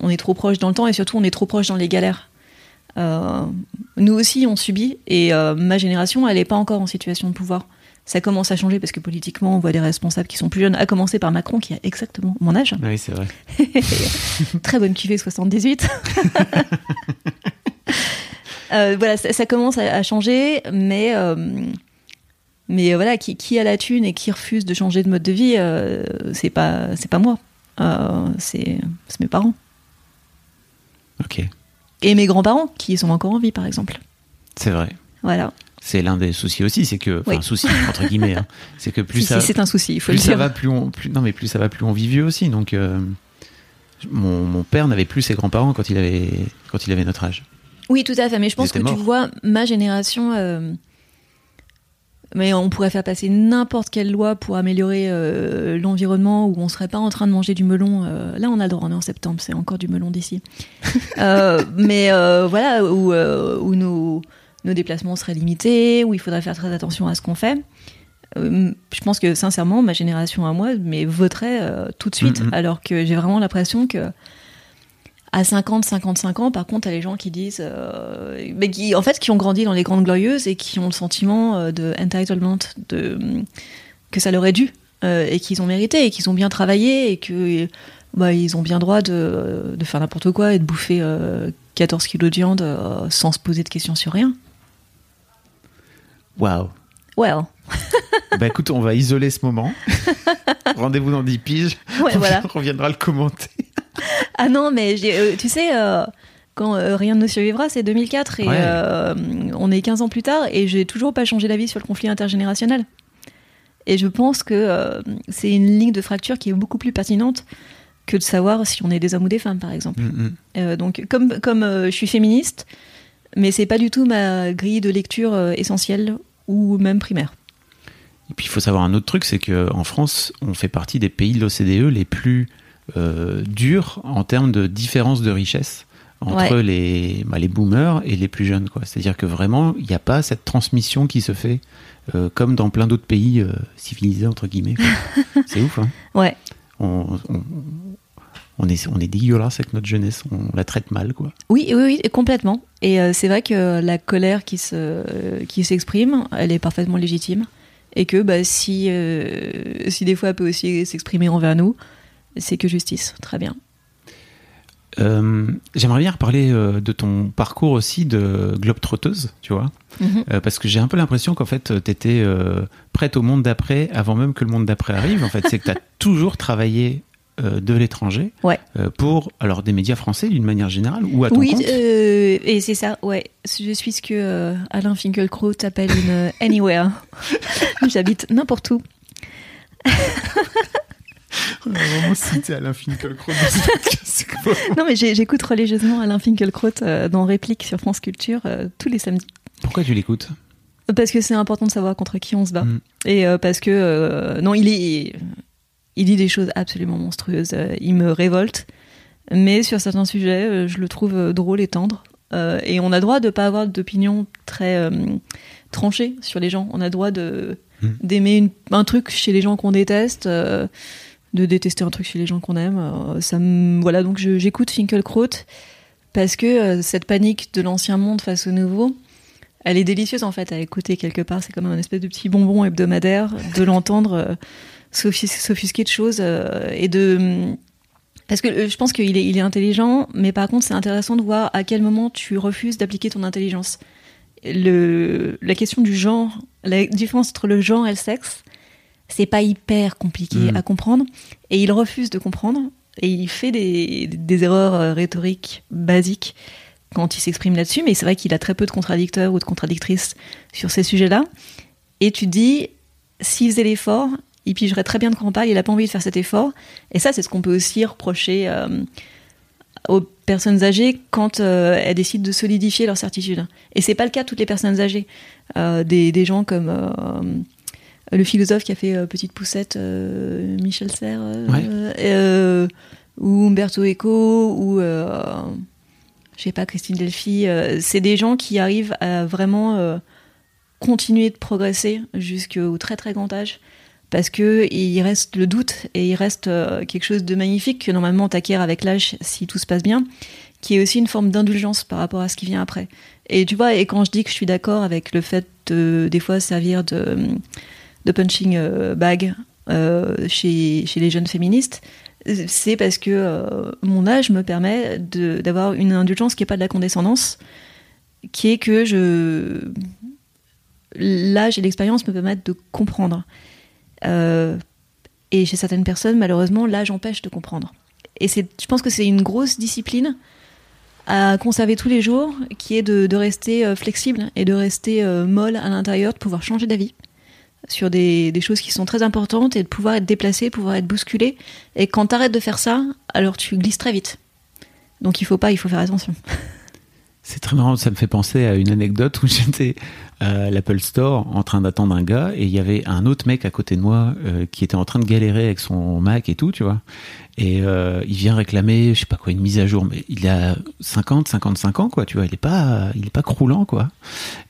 on est trop proche dans le temps et surtout on est trop proche dans les galères. Euh, nous aussi, on subit et euh, ma génération, elle n'est pas encore en situation de pouvoir ça commence à changer parce que politiquement, on voit des responsables qui sont plus jeunes, à commencer par Macron qui a exactement mon âge. Oui, c'est vrai. [LAUGHS] Très bonne cuvée 78. [LAUGHS] euh, voilà, ça, commence à, changer, mais euh, mais voilà, qui, qui, a la thune et qui refuse de changer de mode de vie, euh, c'est pas c'est pas moi, c'est mes parents. Ok. Et mes grands-parents qui sont encore en vie, par exemple. C'est vrai. Voilà c'est l'un des soucis aussi, c'est que, enfin, un souci entre guillemets, hein. c'est que plus ça, c'est un souci, il faut plus le ça va, plus on, plus, non mais plus ça va, plus on vit vieux aussi. Donc, euh, mon, mon, père n'avait plus ses grands-parents quand il avait, quand il avait notre âge. Oui, tout à fait. Mais je pense que tu vois, ma génération, euh, mais on pourrait faire passer n'importe quelle loi pour améliorer euh, l'environnement où on serait pas en train de manger du melon. là, on a le droit, on est en septembre, c'est encore du melon d'ici. [LAUGHS] mais voilà, où, où nous nos déplacements seraient limités, où il faudrait faire très attention à ce qu'on fait. Euh, je pense que sincèrement, ma génération à moi, mais voterait euh, tout de suite, mm-hmm. alors que j'ai vraiment l'impression que à 50, 55 ans, par contre, t'as les gens qui disent, euh, mais qui, en fait, qui ont grandi dans les grandes glorieuses et qui ont le sentiment de entitlement, de que ça leur est dû et qu'ils ont mérité et qu'ils ont bien travaillé et que bah, ils ont bien droit de, de faire n'importe quoi et de bouffer 14 kilos de viande sans se poser de questions sur rien. Waouh. Well. bah écoute, on va isoler ce moment. [LAUGHS] Rendez-vous dans 10 piges. Ouais, on, voilà. reviendra le commenter. ah non, mais euh, tu sais, euh, quand euh, Rien ne nous survivra, c'est 2004 et on est 15 ans plus tard et j'ai toujours pas changé d'avis sur le conflit intergénérationnel. Et je pense que c'est une ligne de fracture qui est beaucoup plus pertinente que de savoir si on est des hommes ou des femmes, par exemple. Mm, mm. donc, comme, comme je suis féministe, mais c'est pas du tout ma grille de lecture essentielle ou même primaire. Et puis il faut savoir un autre truc, c'est qu'en France, on fait partie des pays de l'OCDE les plus euh, dur en termes de différence de richesse entre Ouais. les, bah, les boomers et les plus jeunes. C'est-à-dire que vraiment, il n'y a pas cette transmission qui se fait euh, comme dans plein d'autres pays euh, civilisés, entre guillemets. [LAUGHS] C'est ouf, hein Ouais. on, on, on est, on est dégueulasse avec notre jeunesse, on la traite mal, quoi. Oui, oui, oui, complètement. Et euh, c'est vrai que la colère qui se qui s'exprime, elle est parfaitement légitime, et que bah, si euh, si des fois elle peut aussi s'exprimer envers nous, c'est que justice. Très bien. Euh, J'aimerais bien reparler de ton parcours aussi de globe-trotteuse, tu vois, Mhm. Parce que j'ai un peu l'impression qu'en fait, tu étais prête au monde d'après avant même que le monde d'après arrive. En fait, c'est que tu as [LAUGHS] toujours travaillé de l'étranger Ouais. euh, pour alors des médias français d'une manière générale ou à ton Oui, compte. euh, et c'est ça. Ouais, je suis ce que euh, Alain Finkielkraut appelle une euh, anywhere. [LAUGHS] J'habite n'importe où. [LAUGHS] On a vraiment cité Alain Finkielkraut Non, mais j'écoute religieusement Alain Finkielkraut euh, dans Réplique sur France Culture euh, tous les samedis. Pourquoi tu l'écoutes? Parce que c'est important de savoir contre qui on se bat. Mm. Et euh, parce que, euh, non, il est. Il dit des choses absolument monstrueuses. Euh, il me révolte. Mais sur certains sujets, euh, je le trouve euh, drôle et tendre. Euh, et on a droit de pas avoir d'opinion très euh, tranchée sur les gens. On a droit de Mm. d'aimer un truc chez les gens qu'on déteste, euh, de détester un truc chez les gens qu'on aime. Ça me, voilà, donc j'écoute Finkelkraut parce que cette panique de l'ancien monde face au nouveau, elle est délicieuse en fait à écouter quelque part. C'est comme un espèce de petit bonbon hebdomadaire de l'entendre euh, s'offus- s'offusquer de choses euh, et de. Parce que euh, je pense qu'il est, il est intelligent, mais par contre c'est intéressant de voir à quel moment tu refuses d'appliquer ton intelligence. Le, la question du genre, la différence entre le genre et le sexe, c'est pas hyper compliqué Mm. à comprendre, et il refuse de comprendre, et il fait des, des erreurs rhétoriques basiques quand il s'exprime là-dessus, mais c'est vrai qu'il a très peu de contradicteurs ou de contradictrices sur ces sujets-là. Et tu dis, s'il faisait l'effort, il pigerait très bien de quoi on parle, il a pas envie de faire cet effort. Et ça, c'est ce qu'on peut aussi reprocher euh, aux personnes âgées quand euh, elles décident de solidifier leur certitude. Et c'est pas le cas de toutes les personnes âgées. Euh, des, des gens comme le philosophe qui a fait Petite Poussette, Michel Serres, Ouais. ou Umberto Eco, ou je sais pas, Christine Delphi. euh, c'est des gens qui arrivent à vraiment euh, continuer de progresser jusqu'au très très grand âge parce que il reste le doute et il reste euh, quelque chose de magnifique que normalement t'acquiers avec l'âge si tout se passe bien, qui est aussi une forme d'indulgence par rapport à ce qui vient après. Et tu vois, et quand je dis que je suis d'accord avec le fait de des fois servir de, punching bag chez les jeunes féministes, c'est parce que euh, mon âge me permet d'avoir une indulgence qui n'est pas de la condescendance, qui est que je l'âge et l'expérience me permettent de comprendre. Euh, et chez certaines personnes, malheureusement, l'âge empêche de comprendre. Et je pense que c'est une grosse discipline à conserver tous les jours, qui est de, rester euh, flexible et de rester molle à l'intérieur, de pouvoir changer d'avis sur des, des choses qui sont très importantes et de pouvoir être déplacé, pouvoir être bousculé. Et quand tu arrêtes de faire ça, alors tu glisses très vite. Donc il faut pas, il faut faire attention. C'est très marrant, ça me fait penser à une anecdote où j'étais l'Apple Store en train d'attendre un gars et il y avait un autre mec à côté de moi euh, qui était en train de galérer avec son Mac et tout, tu vois. Et euh, il vient réclamer, je sais pas quoi, une mise à jour, mais il a 50, 55 ans, quoi, tu vois. Il est pas, il est pas croulant, quoi.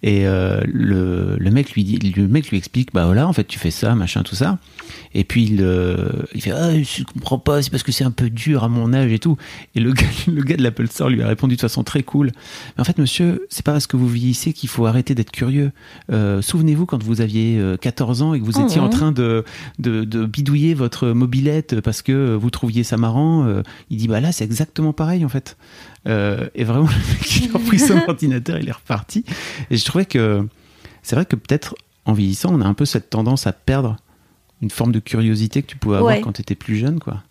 Et euh, le, le mec lui dit, le mec lui explique, bah voilà, en fait, tu fais ça, machin, tout ça. Et puis il, il fait, ah, je comprends pas, c'est parce que c'est un peu dur à mon âge et tout. Et le gars, [LAUGHS] le gars de l'Apple Store lui a répondu de façon très cool. Mais en fait, monsieur, c'est pas parce que vous vieillissez qu'il faut arrêter d'être curieux. Euh, Souvenez-vous quand vous aviez euh, 14 ans et que vous étiez Oh. en train de, de, de bidouiller votre mobilette parce que vous trouviez ça marrant. euh, il dit, bah là, c'est exactement pareil, en fait. Euh, et vraiment, [LAUGHS] le mec, il a repris son [LAUGHS] ordinateur, il est reparti. Et je trouvais que c'est vrai que peut-être en vieillissant, on a un peu cette tendance à perdre une forme de curiosité que tu pouvais avoir Ouais. quand tu étais plus jeune, quoi.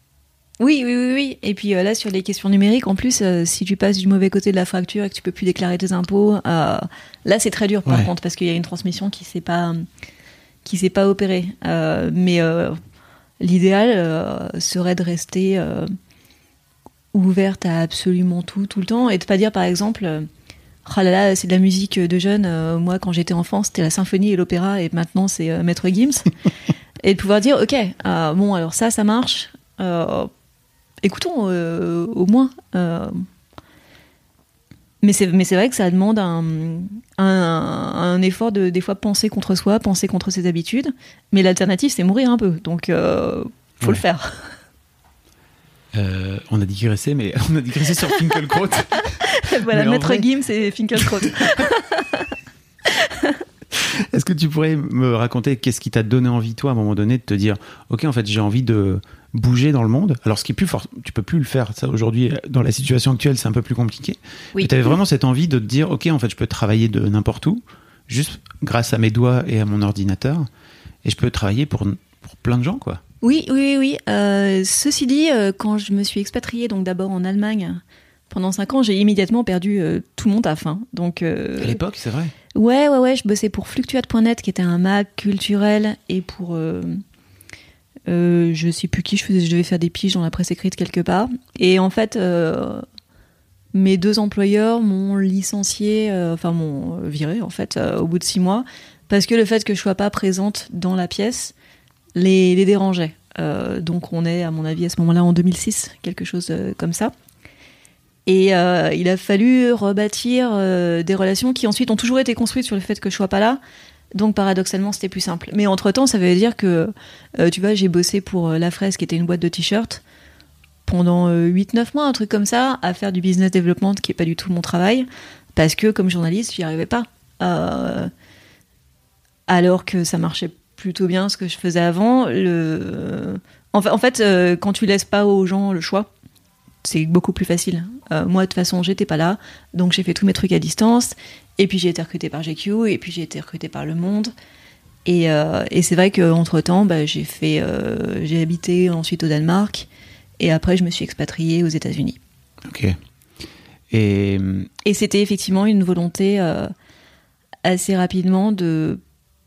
Oui, oui, oui, oui. Et puis euh, là, sur les questions numériques, en plus, euh, si tu passes du mauvais côté de la fracture et que tu peux plus déclarer tes impôts, euh, là, c'est très dur par Ouais. contre parce qu'il y a une transmission qui s'est pas qui s'est pas opérée. Mais l'idéal serait de rester ouverte à absolument tout, tout le temps, et de pas dire, par exemple. Oh là là, c'est de la musique de jeunes. moi, quand j'étais enfant, c'était la symphonie et l'opéra, et maintenant, c'est Maître Gims. [LAUGHS] et de pouvoir dire, ok, bon, alors ça, ça marche. Euh, écoutons au moins. Mais c'est, mais c'est vrai que ça demande un, un, effort de des fois penser contre soi, penser contre ses habitudes. Mais l'alternative, c'est mourir un peu. Donc, euh, faut le faire. Euh, on a digressé, mais on a digressé sur Finkelkraut. [LAUGHS] voilà, Maître Gim, c'est Finkelkraut. [LAUGHS] Est-ce que tu pourrais me raconter qu'est-ce qui t'a donné envie, toi, à un moment donné, de te dire, OK, en fait, j'ai envie de bouger dans le monde. Alors, ce qui est plus fort, tu peux plus le faire. Ça, aujourd'hui, dans la situation actuelle, c'est un peu plus compliqué. Oui. tu avais vraiment cette envie de te dire, OK, en fait, je peux travailler de n'importe où, juste grâce à mes doigts et à mon ordinateur. Et je peux travailler pour, pour plein de gens, quoi. Oui, oui, oui. Euh, ceci dit, euh, quand je me suis expatriée, donc d'abord en Allemagne, pendant 5 ans, j'ai immédiatement perdu euh, tout mon taf. Hein. Donc, à l'époque, c'est vrai Ouais, ouais, ouais. Je bossais pour Fluctuate.net, qui était un mag culturel, et pour euh, je sais plus qui je faisais, je devais faire des piges dans la presse écrite quelque part. Et en fait, euh, mes deux employeurs m'ont licencié, euh, enfin m'ont viré en fait au bout de six mois, parce que le fait que je sois pas présente dans la pièce les, les dérangeait. donc on est, à mon avis, à ce moment-là en 2006, quelque chose comme ça. Et il a fallu rebâtir des relations qui ensuite ont toujours été construites sur le fait que je sois pas là, donc paradoxalement, c'était plus simple. Mais entre-temps, ça veut dire que, euh, tu vois, j'ai bossé pour euh, La Fraise, qui était une boîte de t-shirts, pendant 8-9 euh, mois, un truc comme ça, à faire du business development, qui n'est pas du tout mon travail, parce que comme journaliste, j'y arrivais pas. alors que ça marchait plutôt bien ce que je faisais avant. Le... En, en fait quand tu laisses pas aux gens le choix, c'est beaucoup plus facile. Moi, de toute façon, j'étais pas là, donc j'ai fait tous mes trucs à distance. Et puis j'ai été recrutée par GQ, et puis j'ai été recrutée par Le Monde. Et, euh, et c'est vrai qu'entre temps, bah, j'ai fait, euh, j'ai habité ensuite au Danemark, et après je me suis expatriée aux États-Unis. Ok. Et, et c'était effectivement une volonté euh, assez rapidement de.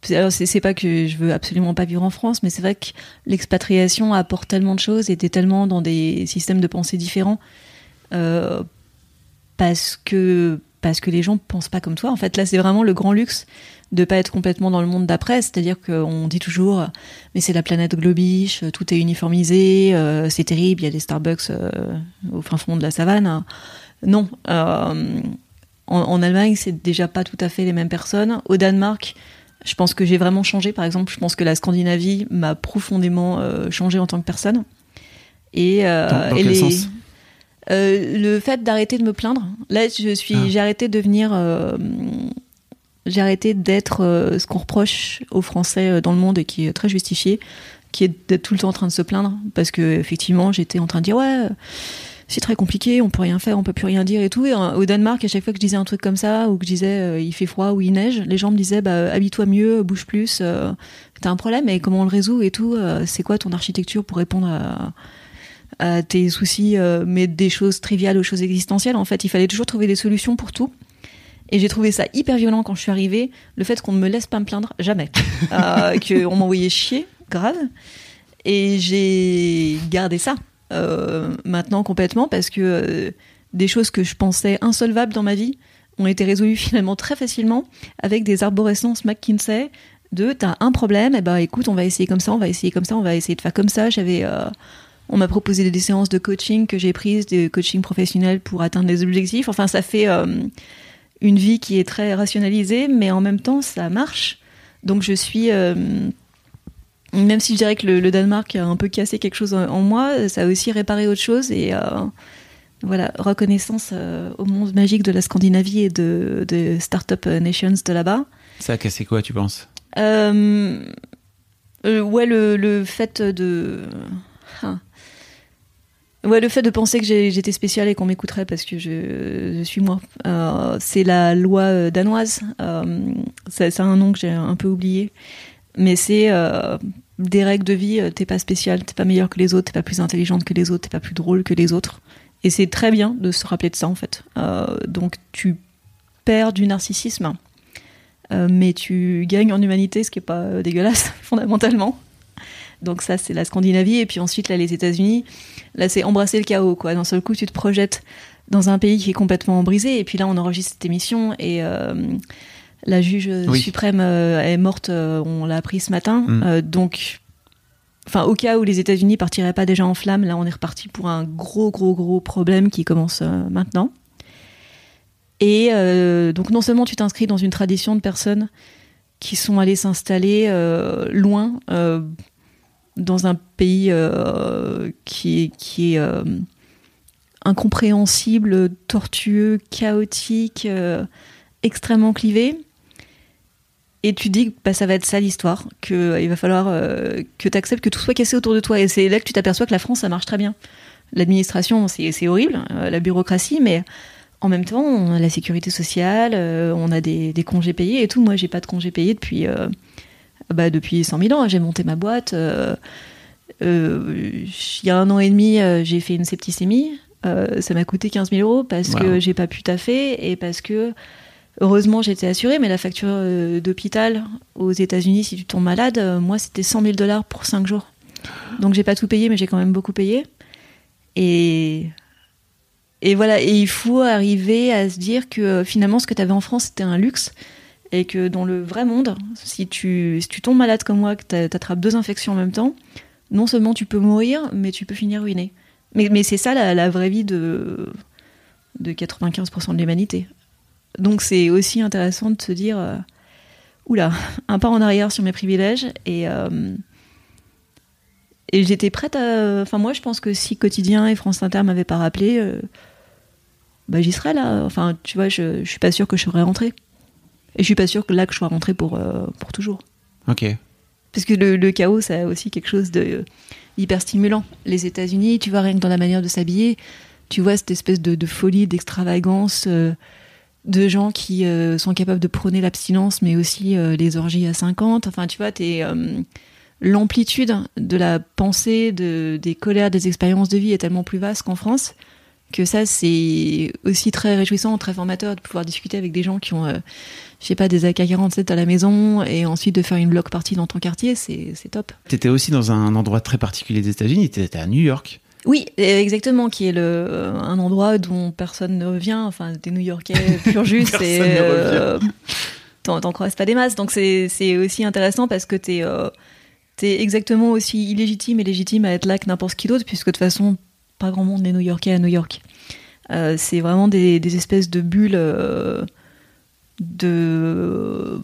Alors c'est pas que je veux absolument pas vivre en France, mais c'est vrai que l'expatriation apporte tellement de choses, et t'es tellement dans des systèmes de pensée différents, parce que parce que les gens pensent pas comme toi. En fait, là, c'est vraiment le grand luxe de pas être complètement dans le monde d'après. C'est-à-dire qu'on dit toujours, mais c'est la planète globiche, tout est uniformisé, euh, c'est terrible, il y a des Starbucks euh, au fin fond de la savane. Non. Euh, en, Allemagne, c'est déjà pas tout à fait les mêmes personnes. Au Danemark, je pense que j'ai vraiment changé. Par exemple, je pense que la Scandinavie m'a profondément changé en tant que personne. Et, dans, quel sens? Euh, le fait d'arrêter de me plaindre. Là, je suis, ah. j'ai arrêté de venir. Euh, j'ai arrêté d'être euh, ce qu'on reproche aux Français dans le monde et qui est très justifié, qui est d'être tout le temps en train de se plaindre, parce que effectivement, j'étais en train de dire ouais. C'est très compliqué, on peut rien faire, on peut plus rien dire et tout. Et au Danemark, à chaque fois que je disais un truc comme ça, ou que je disais il fait froid ou il neige, les gens me disaient bah, habille-toi mieux, bouge plus, t'as un problème, et comment on le résout et tout. c'est quoi ton architecture pour répondre à, à tes soucis, euh, mais des choses triviales aux choses existentielles. En fait, il fallait toujours trouver des solutions pour tout. Et j'ai trouvé ça hyper violent quand je suis arrivée, le fait qu'on ne me laisse pas me plaindre, jamais. [LAUGHS] euh, qu'on m'envoyait chier, grave. Et j'ai gardé ça euh, maintenant complètement parce que euh, des choses que je pensais insolvables dans ma vie ont été résolues [LAUGHS] finalement très facilement avec des arborescences McKinsey de t'as un problème, et eh ben écoute, on va essayer comme ça, on va essayer comme ça, on va essayer de faire comme ça. J'avais on m'a proposé des séances de coaching que j'ai prises, des coaching professionnels pour atteindre des objectifs. Enfin, ça fait euh, une vie qui est très rationalisée, mais en même temps, ça marche. Donc, je suis. Euh, même si je dirais que le, Danemark a un peu cassé quelque chose en, moi, ça a aussi réparé autre chose. Et euh, voilà, reconnaissance au monde magique de la Scandinavie et de, de Startup Nations de là-bas. Ça a cassé quoi, tu penses? Ouais, le, le, fait de. Ouais, le fait de penser que j'étais spéciale et qu'on m'écouterait parce que je, suis moi, euh, c'est la loi euh, danoise. Euh, c'est un nom que j'ai un peu oublié, mais c'est des règles de vie. T'es pas spécial, t'es pas meilleur que les autres, t'es pas plus intelligente que les autres, t'es pas plus drôle que les autres. Et c'est très bien de se rappeler de ça en fait. donc tu perds du narcissisme, mais tu gagnes en humanité, ce qui est pas dégueulasse [LAUGHS] fondamentalement. Donc ça, c'est la Scandinavie. Et puis ensuite, là, les États-Unis, là, c'est embrasser le chaos, quoi. D'un seul coup, tu te projettes dans un pays qui est complètement brisé. Et puis là, on enregistre cette émission et euh, la juge suprême euh, est morte. Euh, on l'a appris ce matin. Mm. donc, enfin, au cas où les États-Unis partiraient pas déjà en flammes, là, on est reparti pour un gros, gros, gros problème qui commence maintenant. Et donc, non seulement tu t'inscris dans une tradition de personnes qui sont allées s'installer loin, dans un pays euh, qui, est- euh, incompréhensible, tortueux, chaotique, euh, extrêmement clivé. Et tu dis que bah, ça va être ça l'histoire, qu'il va falloir que tu acceptes que tout soit cassé autour de toi. Et c'est là que tu t'aperçois que la France, ça marche très bien. L'administration, c'est horrible, la bureaucratie, mais en même temps, on a la sécurité sociale, on a des, des congés payés et tout. Moi, j'ai pas de congés payés depuis, bah, depuis 100 000 ans. J'ai monté ma boîte. euh, euh, il y a un an et demi, euh, j'ai fait une septicémie. Ça m'a coûté 15 000 euros parce que Wow. j'ai pas pu taffer et parce que heureusement j'étais assurée, mais la facture d'hôpital aux États-Unis, si tu tombes malade, moi c'était 100 000 dollars pour 5 jours. Donc j'ai pas tout payé, mais j'ai quand même beaucoup payé. Et, et voilà, et il faut arriver à se dire que finalement ce que tu avais en France c'était un luxe et que dans le vrai monde, si tu, si tu tombes malade comme moi, que tu attrapes deux infections en même temps, non seulement tu peux mourir, mais tu peux finir ruiné. Mais, mais c'est ça la, la vraie vie de, de 95% de l'humanité. Donc c'est aussi intéressant de se dire, euh, oula, un pas en arrière sur mes privilèges et euh, et j'étais prête à. Enfin moi je pense que si Quotidien et France Inter m'avaient pas rappelé, euh, bah j'y serais là. Enfin tu vois, je, je suis pas sûre que je serais rentrée. Et je suis pas sûre que là que je sois rentrée pour euh, pour toujours. Ok. Parce que le, le chaos, ça a aussi quelque chose de euh, hyper stimulant. Les États-Unis, tu vois, rien que dans la manière de s'habiller, tu vois cette espèce de, de folie, d'extravagance, euh, de gens qui sont capables de prôner l'abstinence, mais aussi les orgies à 50. Enfin, tu vois, t'es, l'amplitude de la pensée, de, des colères, des expériences de vie est tellement plus vaste qu'en France que ça, c'est aussi très réjouissant, très formateur de pouvoir discuter avec des gens qui ont, euh, je sais pas, des AK-47 à la maison et ensuite de faire une block party dans ton quartier, c'est top. T'étais aussi dans un endroit très particulier des États-Unis. T'étais à New York. Oui, exactement, qui est le, euh, un endroit dont personne ne revient, enfin des New-Yorkais [LAUGHS] pur jus, ne euh, T'en croises pas des masses, donc c'est c'est aussi intéressant parce que t'es euh, t'es exactement aussi illégitime et légitime à être là que n'importe qui d'autre, puisque de toute façon, pas grand monde n'est New-Yorkais à New York. Euh, c'est vraiment des, des espèces de bulles euh, de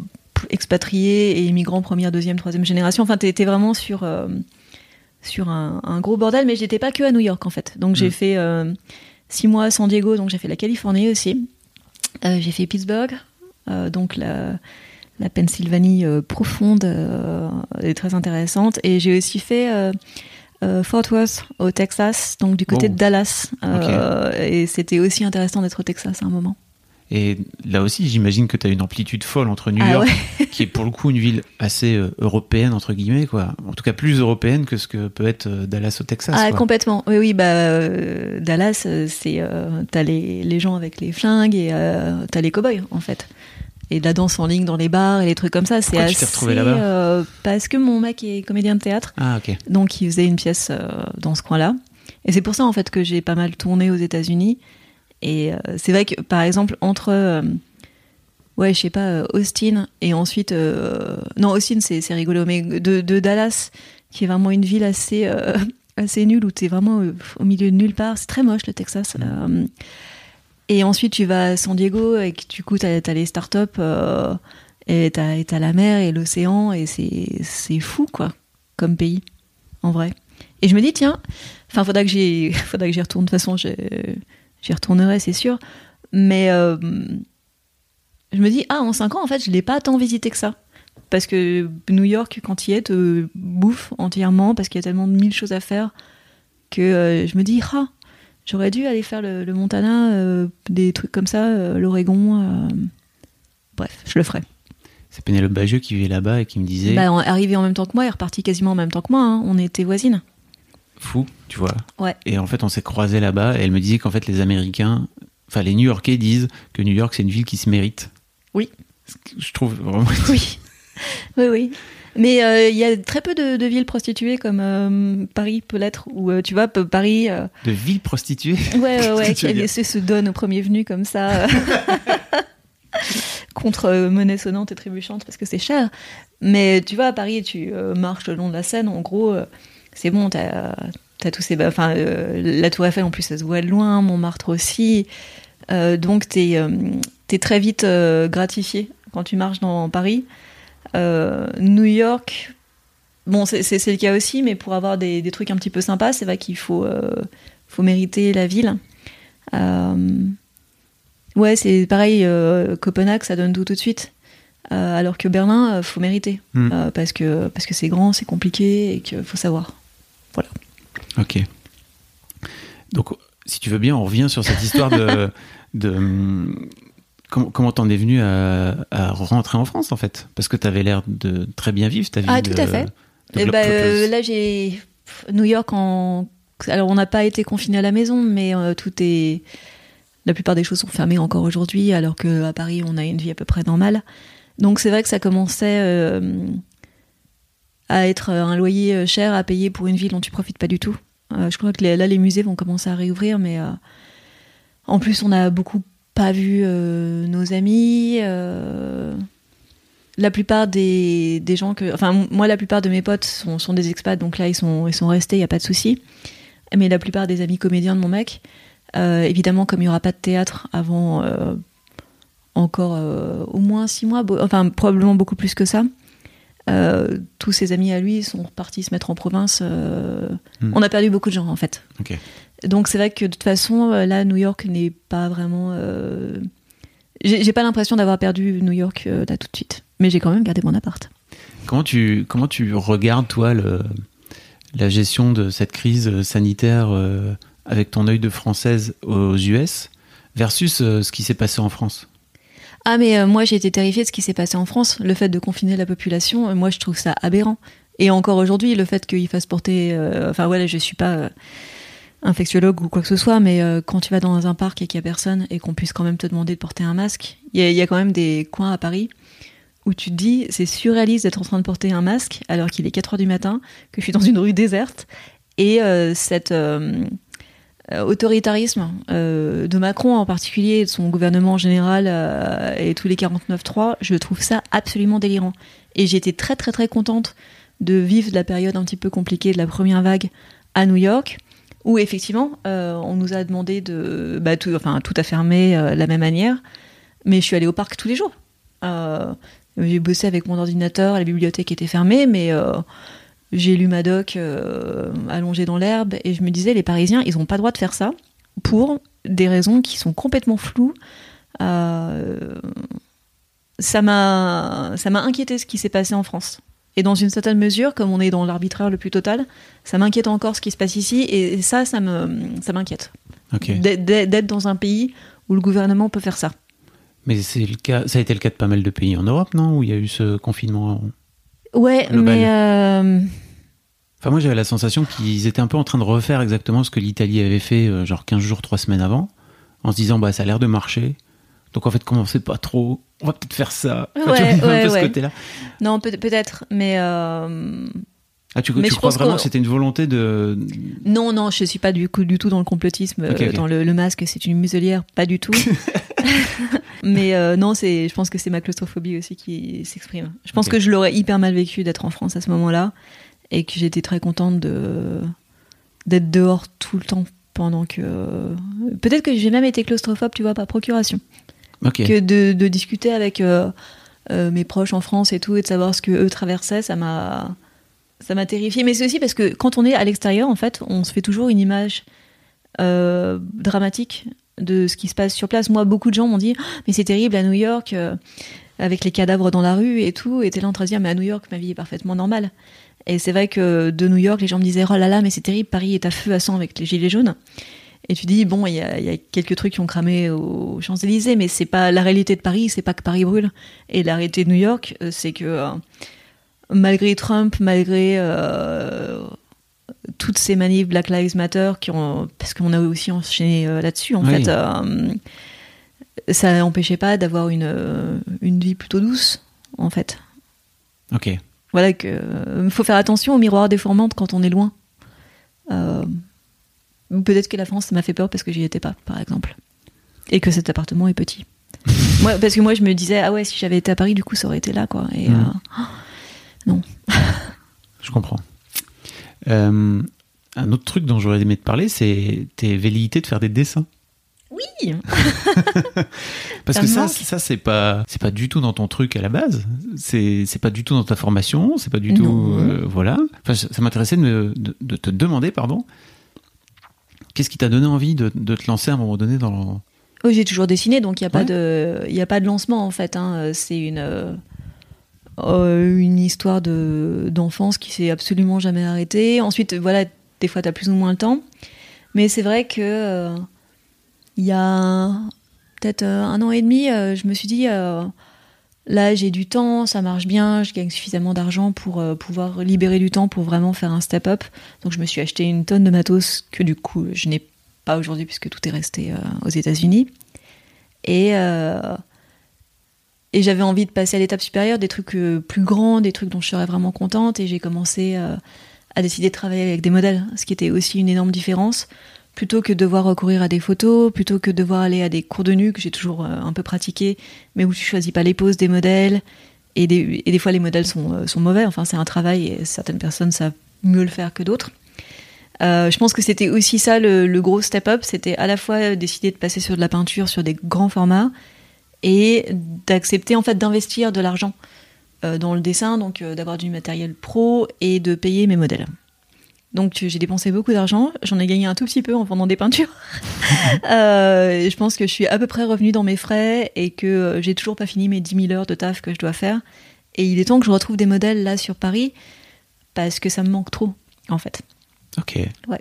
expatriés et immigrants première, deuxième, troisième génération. Enfin, t'es vraiment sur, euh, sur un, un gros bordel, mais j'étais pas que à New York en fait. Donc j'ai Mm. fait euh, six mois à San Diego, donc j'ai fait la Californie aussi. J'ai fait Pittsburgh, donc la, la Pennsylvanie profonde et très intéressante. Et j'ai aussi fait Fort Worth au Texas, donc du côté Oh. de Dallas. Euh, Et c'était aussi intéressant d'être au Texas à un moment. Et là aussi, j'imagine que t'as une amplitude folle entre New Ah York, ouais. qui est pour le coup une ville assez euh, européenne entre guillemets, quoi. En tout cas, plus européenne que ce que peut être euh, Dallas au Texas. Ah, quoi. complètement. Oui, oui, bah, euh, Dallas, euh, c'est, euh, t'as les, les gens avec les flingues et euh, t'as les cow-boys, en fait. Et de la danse en ligne dans les bars et les trucs comme ça, c'est tu assez. t'es retrouvé là-bas euh, Parce que mon mec est comédien de théâtre, Ah ok. donc il faisait une pièce euh, dans ce coin-là. Et c'est pour ça, en fait, que j'ai pas mal tourné aux États-Unis. Et euh, c'est vrai que, par exemple, entre. euh, ouais, je sais pas, Austin et ensuite. non, Austin, c'est c'est rigolo, mais de, de Dallas, qui est vraiment une ville assez. [LAUGHS] assez nulle où t'es vraiment au milieu de nulle part c'est très moche le Texas Euh, et ensuite tu vas à San Diego et du coup t'as as les startups euh, et et t'as la mer et l'océan et c'est fou quoi comme pays en vrai. Et je me dis tiens enfin faudra que j'y [LAUGHS] retourne. De toute façon j'y retournerai c'est sûr. Mais euh, je me dis ah en 5 ans en fait je l'ai pas tant visité que ça. Parce que New York quand il est te bouffe entièrement parce qu'il y a tellement de mille choses à faire que euh, je me dis ah j'aurais dû aller faire le, le Montana euh, des trucs comme ça euh, l'Oregon euh, bref je le ferai C'est Pénélope Bagieux qui vivait là-bas et qui me disait bah, en- arrivé en même temps que moi, il est reparti quasiment en même temps que moi. hein. On était voisines. fou, tu vois. Ouais. Et en fait, on s'est croisés là-bas et elle me disait qu'en fait, les Américains, enfin les New-Yorkais disent que New York c'est une ville qui se mérite. Oui. Je trouve vraiment. Oui, [LAUGHS] oui, oui. Mais euh, il y a très peu de, de villes prostituées comme euh, Paris peut l'être, ou euh, tu vois, Paris. De ville prostituée. ouais, ouais, ouais, [LAUGHS] qui dire? se, donne au premier venu comme ça, [LAUGHS] contre monnaie sonnante et trébuchante parce que c'est cher. Mais tu vois, à Paris, tu marches le long de la Seine, en gros, c'est bon, t'as as tous ces. Enfin, la Tour Eiffel en plus, ça se voit de loin, Montmartre aussi. Donc, t'es es très vite gratifié quand tu marches dans Paris. New York, bon, c'est le cas aussi, mais pour avoir des, des trucs un petit peu sympas, c'est vrai qu'il faut, faut mériter la ville. ouais, c'est pareil, Copenhague, ça donne tout tout de suite. alors que Berlin, faut mériter. Hmm. parce que parce que c'est grand, c'est compliqué et qu'il faut savoir. Voilà. Ok. Donc, si tu veux bien, on revient sur cette histoire de. [LAUGHS] de comment t'en es venu à, rentrer en France, en fait? Parce que tu avais l'air de très bien vivre ta vie. Ah, tout à fait. Eh euh, là, j'ai. New York, en. Alors, on n'a pas été confiné à la maison, mais euh, tout est. La plupart des choses sont fermées encore aujourd'hui, alors qu'à Paris, on a une vie à peu près normale. Donc, c'est vrai que ça commençait. Euh, à être un loyer cher à payer pour une ville dont tu profites pas du tout. Euh, je crois que là, les musées vont commencer à réouvrir, mais euh, en plus, on a beaucoup pas vu euh, nos amis. la plupart des, des, gens que. Enfin, moi, la plupart de mes potes sont, sont des expats, donc là, ils sont, ils sont restés, il n'y a pas de souci. Mais la plupart des amis comédiens de mon mec, évidemment, comme il n'y aura pas de théâtre avant encore au moins six mois, enfin, probablement beaucoup plus que ça. Euh, tous ses amis à lui sont repartis se mettre en province. Euh, hmm. On a perdu beaucoup de gens en fait. Donc c'est vrai que de toute façon, euh, là, New York n'est pas vraiment. J'ai pas l'impression d'avoir perdu New York là tout de suite, mais j'ai quand même gardé mon appart. Comment tu, comment tu regardes, toi, le, la gestion de cette crise sanitaire avec ton œil de française aux US versus ce qui s'est passé en France? Ah mais euh, moi j'ai été terrifiée de ce qui s'est passé en France. Le fait de confiner la population, euh, moi je trouve ça aberrant. Et encore aujourd'hui, le fait qu'il fasse porter... Euh, enfin voilà, je suis pas infectiologue ou quoi que ce soit, mais quand tu vas dans un parc et qu'il y a personne et qu'on puisse quand même te demander de porter un masque, il y, a quand même des coins à Paris où tu te dis c'est surréaliste d'être en train de porter un masque alors qu'il est 4 heures du matin, que je suis dans une rue déserte et cette euh, autoritarisme euh, de Macron en particulier, de son gouvernement en général euh, et tous les 49-3, je trouve ça absolument délirant. Et j'étais très très très contente de vivre la période un petit peu compliquée de la première vague à New York, où effectivement on nous a demandé de bah, tout, enfin, tout à fermer de la même manière, mais je suis allée au parc tous les jours. j'ai bossé avec mon ordinateur, la bibliothèque était fermée, mais j'ai lu Madoc euh, allongé dans l'herbe et je me disais, les Parisiens, ils n'ont pas le droit de faire ça pour des raisons qui sont complètement floues. Euh, ça m'a inquiété ce qui s'est passé en France. Et dans une certaine mesure, comme on est dans l'arbitraire le plus total, ça m'inquiète encore ce qui se passe ici et ça, ça me ça m'inquiète. D'être dans un pays où le gouvernement peut faire ça. Mais c'est le cas, ça a été le cas de pas mal de pays en Europe, non? Où il y a eu ce confinement Ouais, mais. Euh, enfin, moi, j'avais la sensation qu'ils étaient un peu en train de refaire exactement ce que l'Italie avait fait, euh, genre 15 jours, 3 semaines avant, en se disant, bah, ça a l'air de marcher. Donc, en fait, comme on sait pas trop, on va peut-être faire ça. ouais, ouais, ce côté-là. Non, peut- être mais. Euh, ah, tu, tu crois vraiment que c'était une volonté de. Non, non, je suis pas du, coup, du tout dans le complotisme, dans le, masque, c'est une muselière, pas du tout. [LAUGHS] [LAUGHS] Mais euh, non, c'est, je pense que c'est ma claustrophobie aussi qui s'exprime. Je pense que je l'aurais hyper mal vécu d'être en France à ce moment-là et que j'étais très contente de d'être dehors tout le temps pendant que. Peut-être que j'ai même été claustrophobe, tu vois, par procuration. Que de, discuter avec euh, euh, mes proches en France et tout et de savoir ce que eux traversaient, ça m'a ça m'a terrifié. Mais c'est aussi parce que quand on est à l'extérieur, en fait, on se fait toujours une image dramatique de ce qui se passe sur place. Moi, beaucoup de gens m'ont dit oh, mais c'est terrible à New York euh, avec les cadavres dans la rue et tout. Et t'es là en train de dire mais à New York ma vie est parfaitement normale. Et c'est vrai que de New York, les gens me disaient oh là là mais c'est terrible, Paris est à feu à sang avec les gilets jaunes. Et tu dis bon il y a, quelques trucs qui ont cramé aux Champs Élysées, mais c'est pas la réalité de Paris, c'est pas que Paris brûle. Et la réalité de New York, euh, c'est que euh, malgré Trump, malgré toutes ces manifs Black Lives Matter qui ont parce qu'on a aussi enchaîné euh, là-dessus en fait euh, ça n'empêchait pas d'avoir une, euh, une vie plutôt douce en fait. Ok. Voilà que faut faire attention aux miroirs déformantes quand on est loin peut-être que la France ça m'a fait peur parce que j'y étais pas par exemple et que cet appartement est petit [LAUGHS] moi, parce que moi je me disais ah ouais si j'avais été à Paris du coup ça aurait été là quoi et hmm. non [LAUGHS] je comprends Euh, un autre truc dont j'aurais aimé te parler, c'est tes velléités de faire des dessins. Oui. [LAUGHS] Parce Ça que ça, ça c'est pas, c'est pas du tout dans ton truc à la base. C'est, pas du tout dans ta formation. C'est pas du Non. tout, euh, voilà. Enfin, ça m'intéressait de, me- de- de te demander, pardon, qu'est-ce qui t'a donné envie de, de te lancer à un moment donné dans. Oui, j'ai toujours dessiné, donc il n'y a, pas de- il y a pas de lancement en fait. hein. C'est une, euh, euh, une histoire de- d'enfance qui s'est absolument jamais arrêtée. Ensuite, voilà, des fois, tu as plus ou moins le temps. Mais c'est vrai que euh, il y a peut-être un an et demi, euh, je me suis dit, là, j'ai du temps, ça marche bien, je gagne suffisamment d'argent pour euh, pouvoir libérer du temps pour vraiment faire un step-up. Donc, je me suis acheté une tonne de matos que du coup, je n'ai pas aujourd'hui puisque tout est resté euh, aux États-Unis. Et, euh, et j'avais envie de passer à l'étape supérieure, des trucs plus grands, des trucs dont je serais vraiment contente. Et j'ai commencé à décider de travailler avec des modèles, ce qui était aussi une énorme différence. Plutôt que de devoir recourir à des photos, plutôt que de devoir aller à des cours de nu que j'ai toujours euh, un peu pratiqué, mais où tu choisis pas les poses des modèles. Et des, fois, les modèles sont, euh, sont mauvais. Enfin, c'est un travail et certaines personnes savent mieux le faire que d'autres. Euh, je pense que c'était aussi ça le, gros step-up, c'était à la fois décider de passer sur de la peinture sur des grands formats et d'accepter en fait d'investir de l'argent dans le dessin, donc d'avoir du matériel pro et de payer mes modèles. Donc j'ai dépensé beaucoup d'argent, j'en ai gagné un tout petit peu en vendant des peintures. [LAUGHS] Euh, je pense que je suis à peu près revenue dans mes frais et que euh, j'ai toujours pas fini mes 10 000 heures de taf que je dois faire. Et il est temps que je retrouve des modèles là sur Paris parce que ça me manque trop en fait. Ok. Ouais.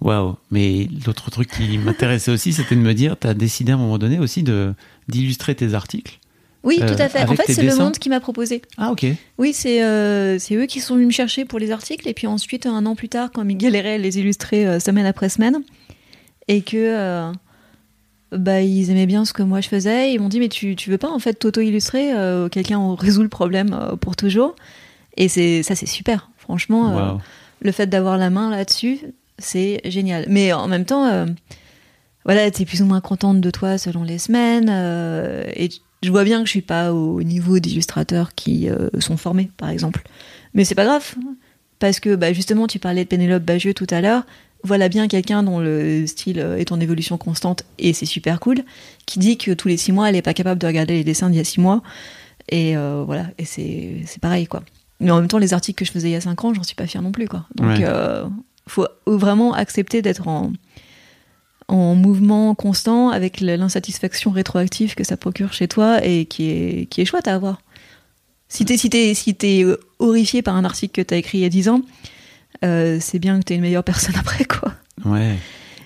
Waouh. Mais l'autre truc qui m'intéressait aussi, c'était de me dire, t'as décidé à un moment donné aussi de d'illustrer tes articles. Oui, Euh, tout à fait. En fait, c'est le monde qui m'a proposé. Ah ok. Oui, c'est euh, c'est eux qui sont venus me chercher pour les articles. Et puis ensuite, un an plus tard, quand ils galéraient à les illustrer euh, semaine après semaine, et que euh, bah, ils aimaient bien ce que moi je faisais, ils m'ont dit Mais tu, tu veux pas en fait t'auto-illustrer euh, Quelqu'un résout le problème euh, pour toujours? Et c'est ça, c'est super. Franchement, euh, le fait d'avoir la main là-dessus, c'est génial. Mais en même temps, euh, voilà, t'es plus ou moins contente de toi selon les semaines. euh, et je vois bien que je suis pas au niveau d'illustrateurs qui euh, sont formés, par exemple. Mais c'est pas grave, parce que bah, justement, tu parlais de Pénélope Bagieux tout à l'heure. Voilà bien quelqu'un dont le style euh, est en évolution constante et c'est super cool, qui dit que tous les six mois, elle est pas capable de regarder les dessins d'il y a six mois. Et euh, voilà, et c'est c'est pareil, quoi. Mais en même temps, les articles que je faisais il y a cinq ans, j'en suis pas fière non plus, quoi. Donc, Ouais. euh, faut vraiment accepter d'être en, en mouvement constant avec l'insatisfaction rétroactive que ça procure chez toi et qui est, qui est chouette à avoir. Si t'es si si euh, horrifié par un article que t'as écrit il y a 10 ans, euh, c'est bien que t'es une meilleure [LAUGHS] personne après, quoi. Ouais.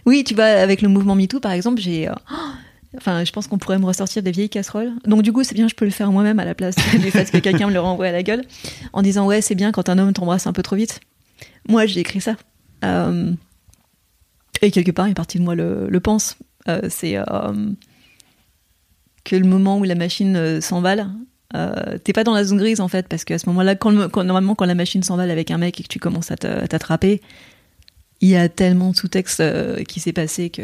Oui, tu vois, avec le mouvement MeToo, par exemple, j'ai. euh, [GASPS] Enfin, je pense qu'on pourrait me ressortir des vieilles casseroles. Donc, du coup, c'est bien, je peux le faire moi-même à la place [LAUGHS] du fait que quelqu'un me le renvoie à la gueule. En disant, ouais, c'est bien quand un homme t'embrasse un peu trop vite. Moi, j'ai écrit ça. Euh, et quelque part, une partie de moi le, le pense. Euh, c'est euh, que le moment où la machine euh, euh, t'es pas dans la zone grise en fait, parce qu'à ce moment-là, normalement, quand la machine s'emballe avec un mec et que tu commences à t'attraper, il y a tellement de sous-texte qui s'est passé que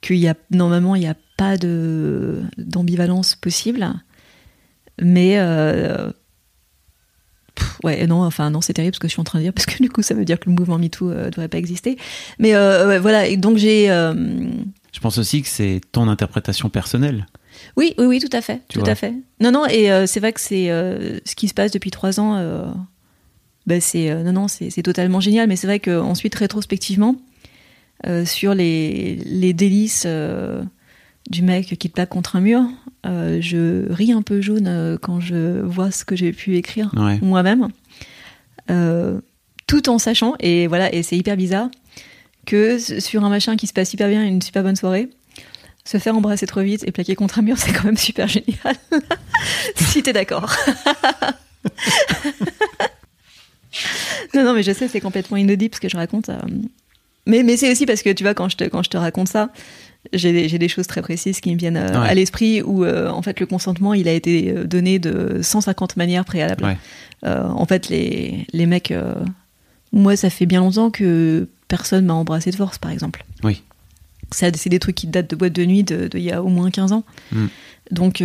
qu'il y a normalement il n'y a pas d'ambivalence possible mais pff, ouais non enfin non c'est terrible ce que je suis en train de dire [LAUGHS] parce que du coup ça veut dire que le mouvement MeToo euh, devrait pas exister mais euh, ouais, voilà et donc j'ai euh, Je pense aussi que c'est ton interprétation personnelle. oui oui oui tout à fait Tu tout vois. à fait non non et c'est vrai que c'est ce qui se passe depuis trois ans bah, c'est non non c'est totalement génial mais c'est vrai que ensuite rétrospectivement sur les les délices du mec qui te plaque contre un mur euh, je ris un peu jaune euh, quand je vois ce que j'ai pu écrire Ouais. moi-même euh, tout en sachant et voilà et c'est hyper bizarre que sur un machin qui se passe hyper bien une super bonne soirée se faire embrasser trop vite et plaquer contre un mur [LAUGHS] c'est quand même super génial [LAUGHS] si t'es d'accord [LAUGHS] non non mais je sais c'est complètement inaudible ce que je raconte euh. mais mais c'est aussi parce que tu vois quand je te quand je te raconte ça j'ai des, choses très précises qui me viennent euh, Ouais. à l'esprit où euh, en fait le consentement il a été euh, donné de 150 manières préalables Ouais. euh, en fait, les, les mecs. euh, moi, ça fait bien longtemps que personne m'a embrassé de force, par exemple. Oui. Ça, C'est des trucs qui datent de boîte de nuit de- d'il y a au moins 15 ans. Mm. Donc,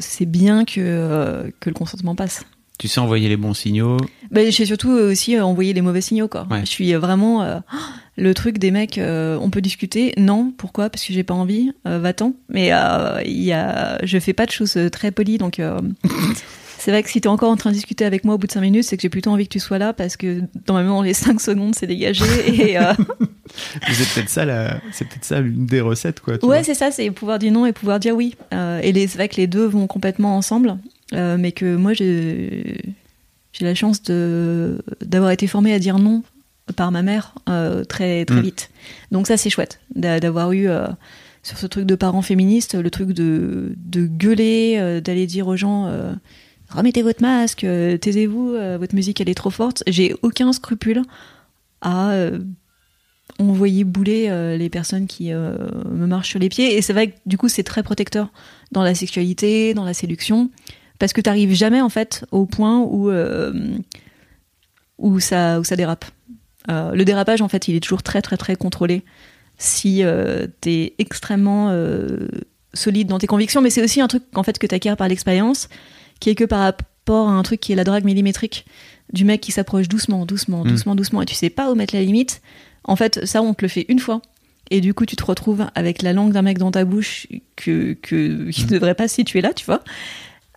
c'est bien que, que le consentement passe. Tu sais envoyer les bons signaux. Ben, j'ai surtout aussi envoyé les mauvais signaux, quoi. Ouais. Je suis vraiment le truc des mecs. euh, on peut discuter. Non, pourquoi? Parce que j'ai pas envie. Euh, Va-t'en. Mais euh, il y a, je fais pas de choses très polies, donc. euh, [LAUGHS] C'est vrai que si t'es encore en train de discuter avec moi au bout de 5 minutes, c'est que j'ai plutôt envie que tu sois là parce que normalement les 5 secondes c'est dégagé et euh, [LAUGHS] C'est peut-être ça, la... c'est peut-être ça l'une des recettes, quoi. tu Ouais, c'est ça, c'est pouvoir dire non et pouvoir dire oui. Euh, et les- c'est vrai que les deux vont complètement ensemble, euh, mais que moi j'ai j'ai la chance de d'avoir été formée à dire non par ma mère euh, très très Mm. vite. Donc ça c'est chouette d'a- d'avoir eu euh, sur ce truc de parents féministes le truc de de gueuler, euh, d'aller dire aux gens remettez votre masque, taisez-vous, votre musique elle est trop forte. J'ai aucun scrupule à envoyer bouler les personnes qui me marchent sur les pieds. Et c'est vrai que du coup, c'est très protecteur dans la sexualité, dans la séduction, parce que t'arrives jamais en fait au point où où ça où ça dérape. Euh, le dérapage, en fait, il est toujours très très très contrôlé si euh, t'es extrêmement euh, solide dans tes convictions. Mais c'est aussi un truc en fait que t'acquiers par l'expérience, qui est que par rapport à un truc qui est la drague millimétrique du mec qui s'approche doucement, doucement, Mm. doucement, doucement, et tu sais pas où mettre la limite. En fait, ça, on te le fait une fois. Et du coup, tu te retrouves avec la langue d'un mec dans ta bouche que, que, [LAUGHS] qui ne devrait pas se situer là, tu vois.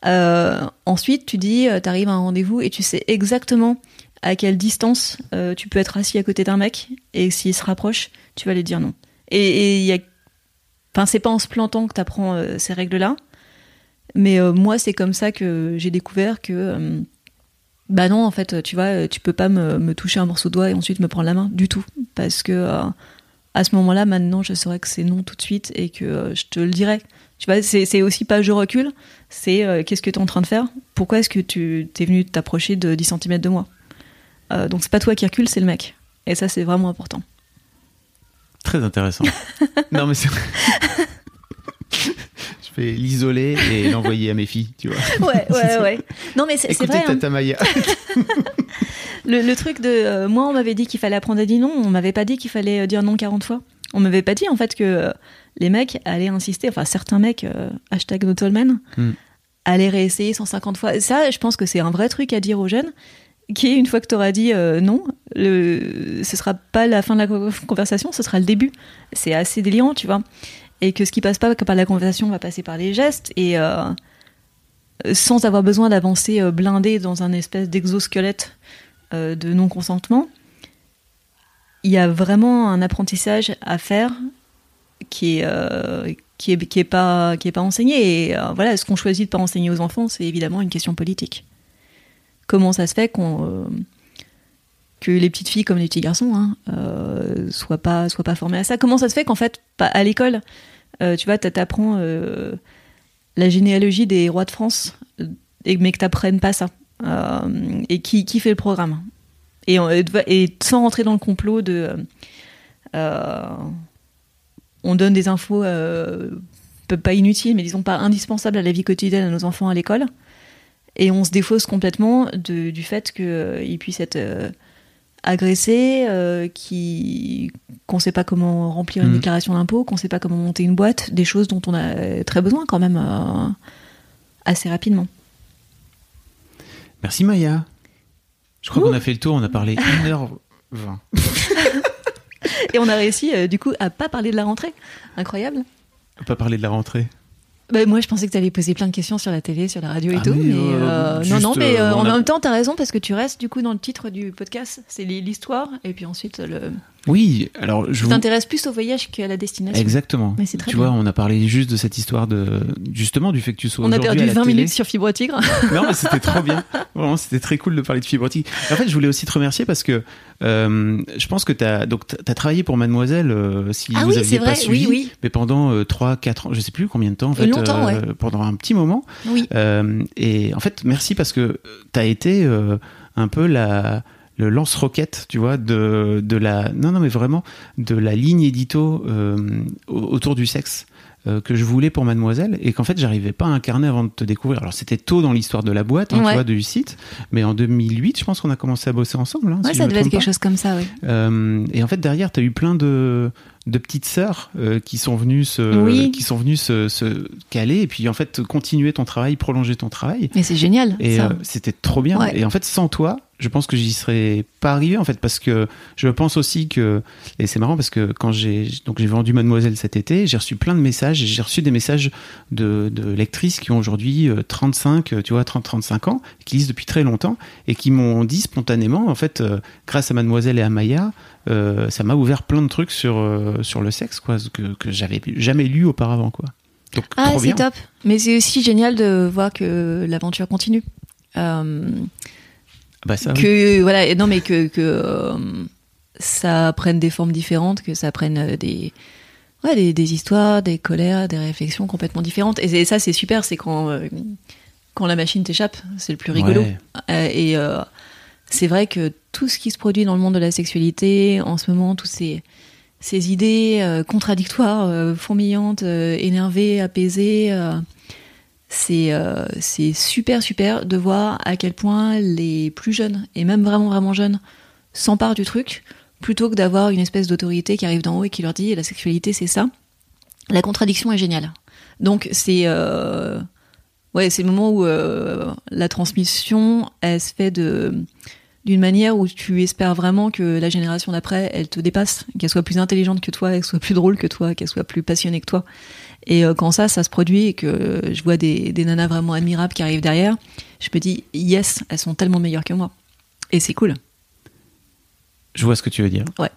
Euh, ensuite, tu dis, euh, t'arrives à un rendez-vous et tu sais exactement à quelle distance euh, tu peux être assis à côté d'un mec et s'il se rapproche, tu vas lui dire non. Et il y a, enfin, c'est pas en se plantant que t'apprends euh, ces règles-là, mais euh, moi, c'est comme ça que j'ai découvert que, bah non, en fait, tu vois, tu peux pas me, toucher un morceau de doigt et ensuite me prendre la main du tout, parce que à ce moment-là, maintenant, je saurais que c'est non tout de suite et que je te le dirai. Tu vois, c'est aussi pas je recule, c'est qu'est-ce que tu es en train de faire? Pourquoi est-ce que tu t'es venu t'approcher de 10 cm de moi? Euh, Donc c'est pas toi qui recule, c'est le mec. Et ça, c'est vraiment important. Très intéressant. [LAUGHS] non, mais c'est. Je vais l'isoler et l'envoyer à mes filles, tu vois. Ouais, ouais, [LAUGHS] ouais. Non, mais c'est vrai. hein. Tata Maya. [LAUGHS] Le, le truc de. euh, moi, on m'avait dit qu'il fallait apprendre à dire non, on m'avait pas dit qu'il fallait euh, dire non 40 fois. On m'avait pas dit, en fait, que euh, les mecs allaient insister, enfin, certains mecs, euh, hashtag Notolman, Hmm. allaient réessayer 150 fois. Ça, je pense que c'est un vrai truc à dire aux jeunes, qui une fois que tu auras dit euh, non, le, ce sera pas la fin de la co- conversation, ce sera le début. C'est assez délirant, tu vois. Et que ce qui passe pas par la conversation va passer par les gestes, et. euh, sans avoir besoin d'avancer euh, blindé dans un espèce d'exosquelette de non-consentement, il y a vraiment un apprentissage à faire qui est, qui est, qui est, pas, qui est pas enseigné. Et voilà, ce qu'on choisit de pas enseigner aux enfants, c'est évidemment une question politique. Comment ça se fait qu'on, euh, que les petites filles comme les petits garçons hein, euh, soient, pas, soient pas à ça. Comment ça se fait qu'en fait, à l'école, euh, tu vois, t'apprends la généalogie des rois de France, mais que t'apprennes pas ça et qui, fait le programme? Et, et sans rentrer dans le complot de on donne des infos pas inutiles mais disons pas indispensables à la vie quotidienne à nos enfants à l'école et on se défausse complètement de- du fait qu'ils puissent être euh, agressés euh, qui qu'on sait pas comment remplir une Mhm. déclaration d'impôt qu'on sait pas comment monter une boîte des choses dont on a très besoin quand même euh, assez rapidement Merci Maya. Je crois qu'on a fait le tour, on a parlé 1h20. [LAUGHS] Et on a réussi, euh, du coup, à pas parler de la rentrée. Incroyable. Pas parler de la rentrée. Bah, moi, je pensais que tu allais poser plein de questions sur la télé, sur la radio et Ah, tout. mais, Mais, euh, euh, non, non, mais euh, en a- même temps, t'as raison parce que tu restes, du coup, dans le titre du podcast. C'est l'histoire. Et puis ensuite, le... Oui, alors je tu vous... t'intéresses plus au voyage qu'à la destination. Exactement. Mais c'est très tu bien. vois, on a parlé juste de cette histoire de justement du fait que tu sois On a perdu à la 20 télé. minutes sur Fibre Tigre. [LAUGHS] Non, mais c'était trop bien. Vraiment, c'était très cool de parler de fibre optique. En fait, je voulais aussi te remercier parce que euh, je pense que tu as donc travaillé pour Mademoiselle euh, si Ah vous oui, aviez pas vrai. suivi, Oui, oui. mais pendant euh, 3 4 ans, je sais plus combien de temps en fait Longtemps, ouais. pendant un petit moment. Oui. Euh, et en fait, merci parce que tu as été euh, un peu la le lance-roquette, tu vois, de, de la non non mais vraiment de la ligne édito euh, au- autour du sexe euh, que je voulais pour Mademoiselle et qu'en fait j'arrivais pas à incarner avant de te découvrir. Alors c'était tôt dans l'histoire de la boîte, hein, tu vois, du site, mais en 2008, je pense qu'on a commencé à bosser ensemble. hein, Ouais, si ça devait être quelque pas. chose comme ça, oui. Euh, et en fait derrière, tu as eu plein de de petites sœurs euh, qui sont venues se Oui. qui sont venues se, se caler et puis en fait continuer ton travail, prolonger ton travail. Mais c'est génial. Et euh, c'était trop bien. Ouais. Et en fait, sans toi, je pense que j'y serais pas arrivé en fait parce que je pense aussi que et c'est marrant parce que quand j'ai donc j'ai vendu Mademoiselle cet été, j'ai reçu plein de messages. et J'ai reçu des messages de, de lectrices qui ont aujourd'hui euh, 35, euh, tu vois, 30-35 ans, qui lisent depuis très longtemps et qui m'ont dit spontanément, en fait, euh, grâce à Mademoiselle et à Maya, euh, ça m'a ouvert plein de trucs sur euh, sur le sexe, quoi, que que j'avais jamais lu auparavant, quoi. Donc Ah, c'est top. Mais c'est aussi génial de voir que l'aventure continue. Euh, Bah ça. oui. que voilà, non mais que, que euh, ça prenne des formes différentes, que ça prenne euh, des ouais, des, des histoires, des colères, des réflexions complètement différentes. Et, ça c'est super, c'est quand euh, quand la machine t'échappe, c'est le plus rigolo. Ouais. Euh, et c'est vrai que tout ce qui se produit dans le monde de la sexualité en ce moment, tous ces ces idées contradictoires, fourmillantes, énervées, apaisées. Euh, c'est super super de voir à quel point les plus jeunes et même vraiment vraiment jeunes s'emparent du truc plutôt que d'avoir une espèce d'autorité qui arrive d'en haut et qui leur dit la sexualité c'est ça. La contradiction est géniale. Donc c'est euh, ouais c'est le moment où euh, la transmission elle se fait de d'une manière où tu espères vraiment que la génération d'après elle te dépasse, qu'elle soit plus intelligente que toi, qu'elle soit plus drôle que toi, qu'elle soit plus passionnée que toi. Et euh, quand ça, ça se produit et que je vois des, des nanas vraiment admirables qui arrivent derrière, je me dis, yes, elles sont tellement meilleures que moi. Et c'est cool. Je vois ce que tu veux dire. Ouais.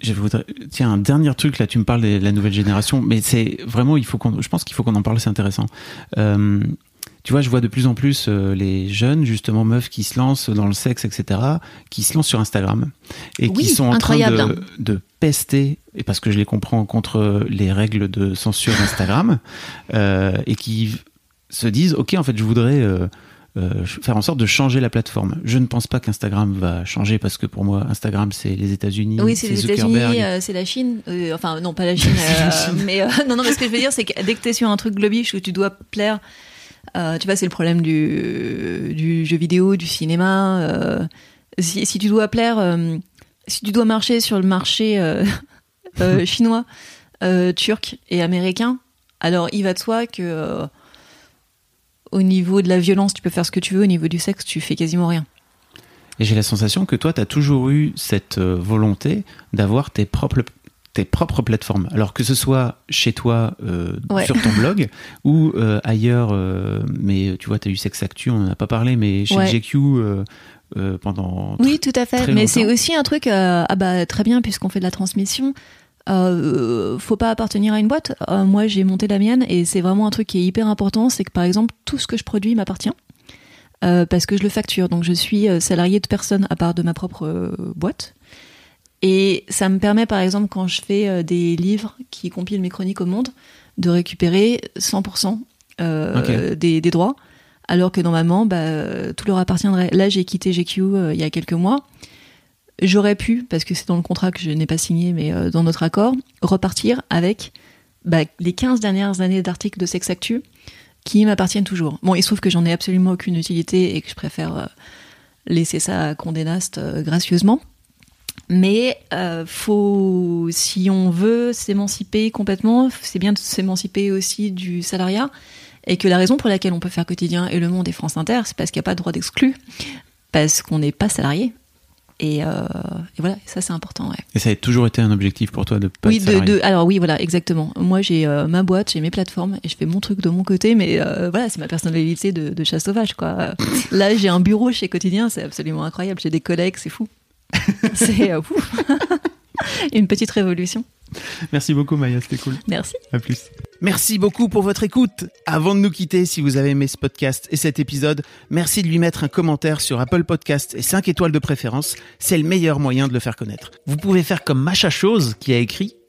Je voudrais... Tiens, un dernier truc, là, tu me parles de la nouvelle génération, mais c'est vraiment, il faut qu'on... je pense qu'il faut qu'on en parle, c'est intéressant. Euh, tu vois, je vois de plus en plus euh, les jeunes, justement, meufs qui se lancent dans le sexe, etc., qui se lancent sur Instagram et Oui, qui sont en incroyable, train de, de pester, et parce que je les comprends, contre les règles de censure d'Instagram, [LAUGHS] euh, et qui se disent, OK, en fait, je voudrais... euh, euh, faire en sorte de changer la plateforme. Je ne pense pas qu'Instagram va changer parce que pour moi, Instagram, c'est les États-Unis, Oui, c'est les. États-Unis, c'est la Chine. Enfin, non, pas la Chine. [LAUGHS] mais [LAUGHS] non, non, mais ce que je veux dire, c'est que dès que tu es sur un truc globish où tu dois plaire, tu vois, c'est le problème du, du jeu vidéo, du cinéma. si, si tu dois plaire, si tu dois marcher sur le marché euh, [LAUGHS] euh, chinois, euh, turc et américain, alors il va de soi que au niveau de la violence, tu peux faire ce que tu veux. Au niveau du sexe, tu fais quasiment rien. Et j'ai la sensation que toi, tu as toujours eu cette volonté d'avoir tes propres tes propres plateformes. Alors que ce soit chez toi, euh, Ouais. sur ton blog, ou euh, ailleurs, euh, mais tu vois, tu as eu Sex Actu, on n'en a pas parlé, mais chez Ouais. GQ euh, pendant... Oui, tout à fait. Mais c'est aussi un truc, euh, ah bah très bien, puisqu'on fait de la transmission. Euh, faut pas appartenir à une boîte. Euh, moi, j'ai monté la mienne et c'est vraiment un truc qui est hyper important. C'est que par exemple, tout ce que je produis m'appartient parce que je le facture. Donc, je suis salarié de personne à part de ma propre boîte. Et ça me permet, par exemple, quand je fais des livres qui compilent mes chroniques au monde, de récupérer 100% euh, Ok. des, des droits, alors que normalement, bah, tout leur appartiendrait. Là, j'ai quitté GQ euh, il y a quelques mois. J'aurais pu, parce que c'est dans le contrat que je n'ai pas signé, mais euh, dans notre accord, repartir avec bah, les 15 dernières années d'articles de Sex Actu qui m'appartiennent toujours. Bon, il se trouve que j'en ai absolument aucune utilité et que je préfère euh, laisser ça à Condé Nast gracieusement. Mais euh, faut, si on veut s'émanciper complètement, c'est bien de s'émanciper aussi du salariat. Et que la raison pour laquelle on peut faire quotidien et Le Monde et France Inter, c'est parce qu'il n'y a pas de droit d'exclus, parce qu'on n'est pas salarié. Et, euh, et voilà, ça c'est important. Ouais. Et ça a toujours été un objectif pour toi de pas Oui, de, de- alors oui, voilà, exactement. Moi, j'ai euh, ma boîte, j'ai mes plateformes et je fais mon truc de mon côté, mais euh, voilà, c'est ma personnalité de, de chat sauvage, quoi. [LAUGHS] Là, j'ai un bureau chez Quotidien, c'est absolument incroyable. J'ai des collègues, c'est fou. [LAUGHS] c'est ouf. [LAUGHS] [LAUGHS] une petite révolution. Merci beaucoup Maya, c'était cool. Merci. À plus. Merci beaucoup pour votre écoute. Avant de nous quitter, si vous avez aimé ce podcast et cet épisode, merci de lui mettre un commentaire sur Apple Podcast et 5 étoiles de préférence. C'est le meilleur moyen de le faire connaître. Vous pouvez faire comme Macha Chose qui a écrit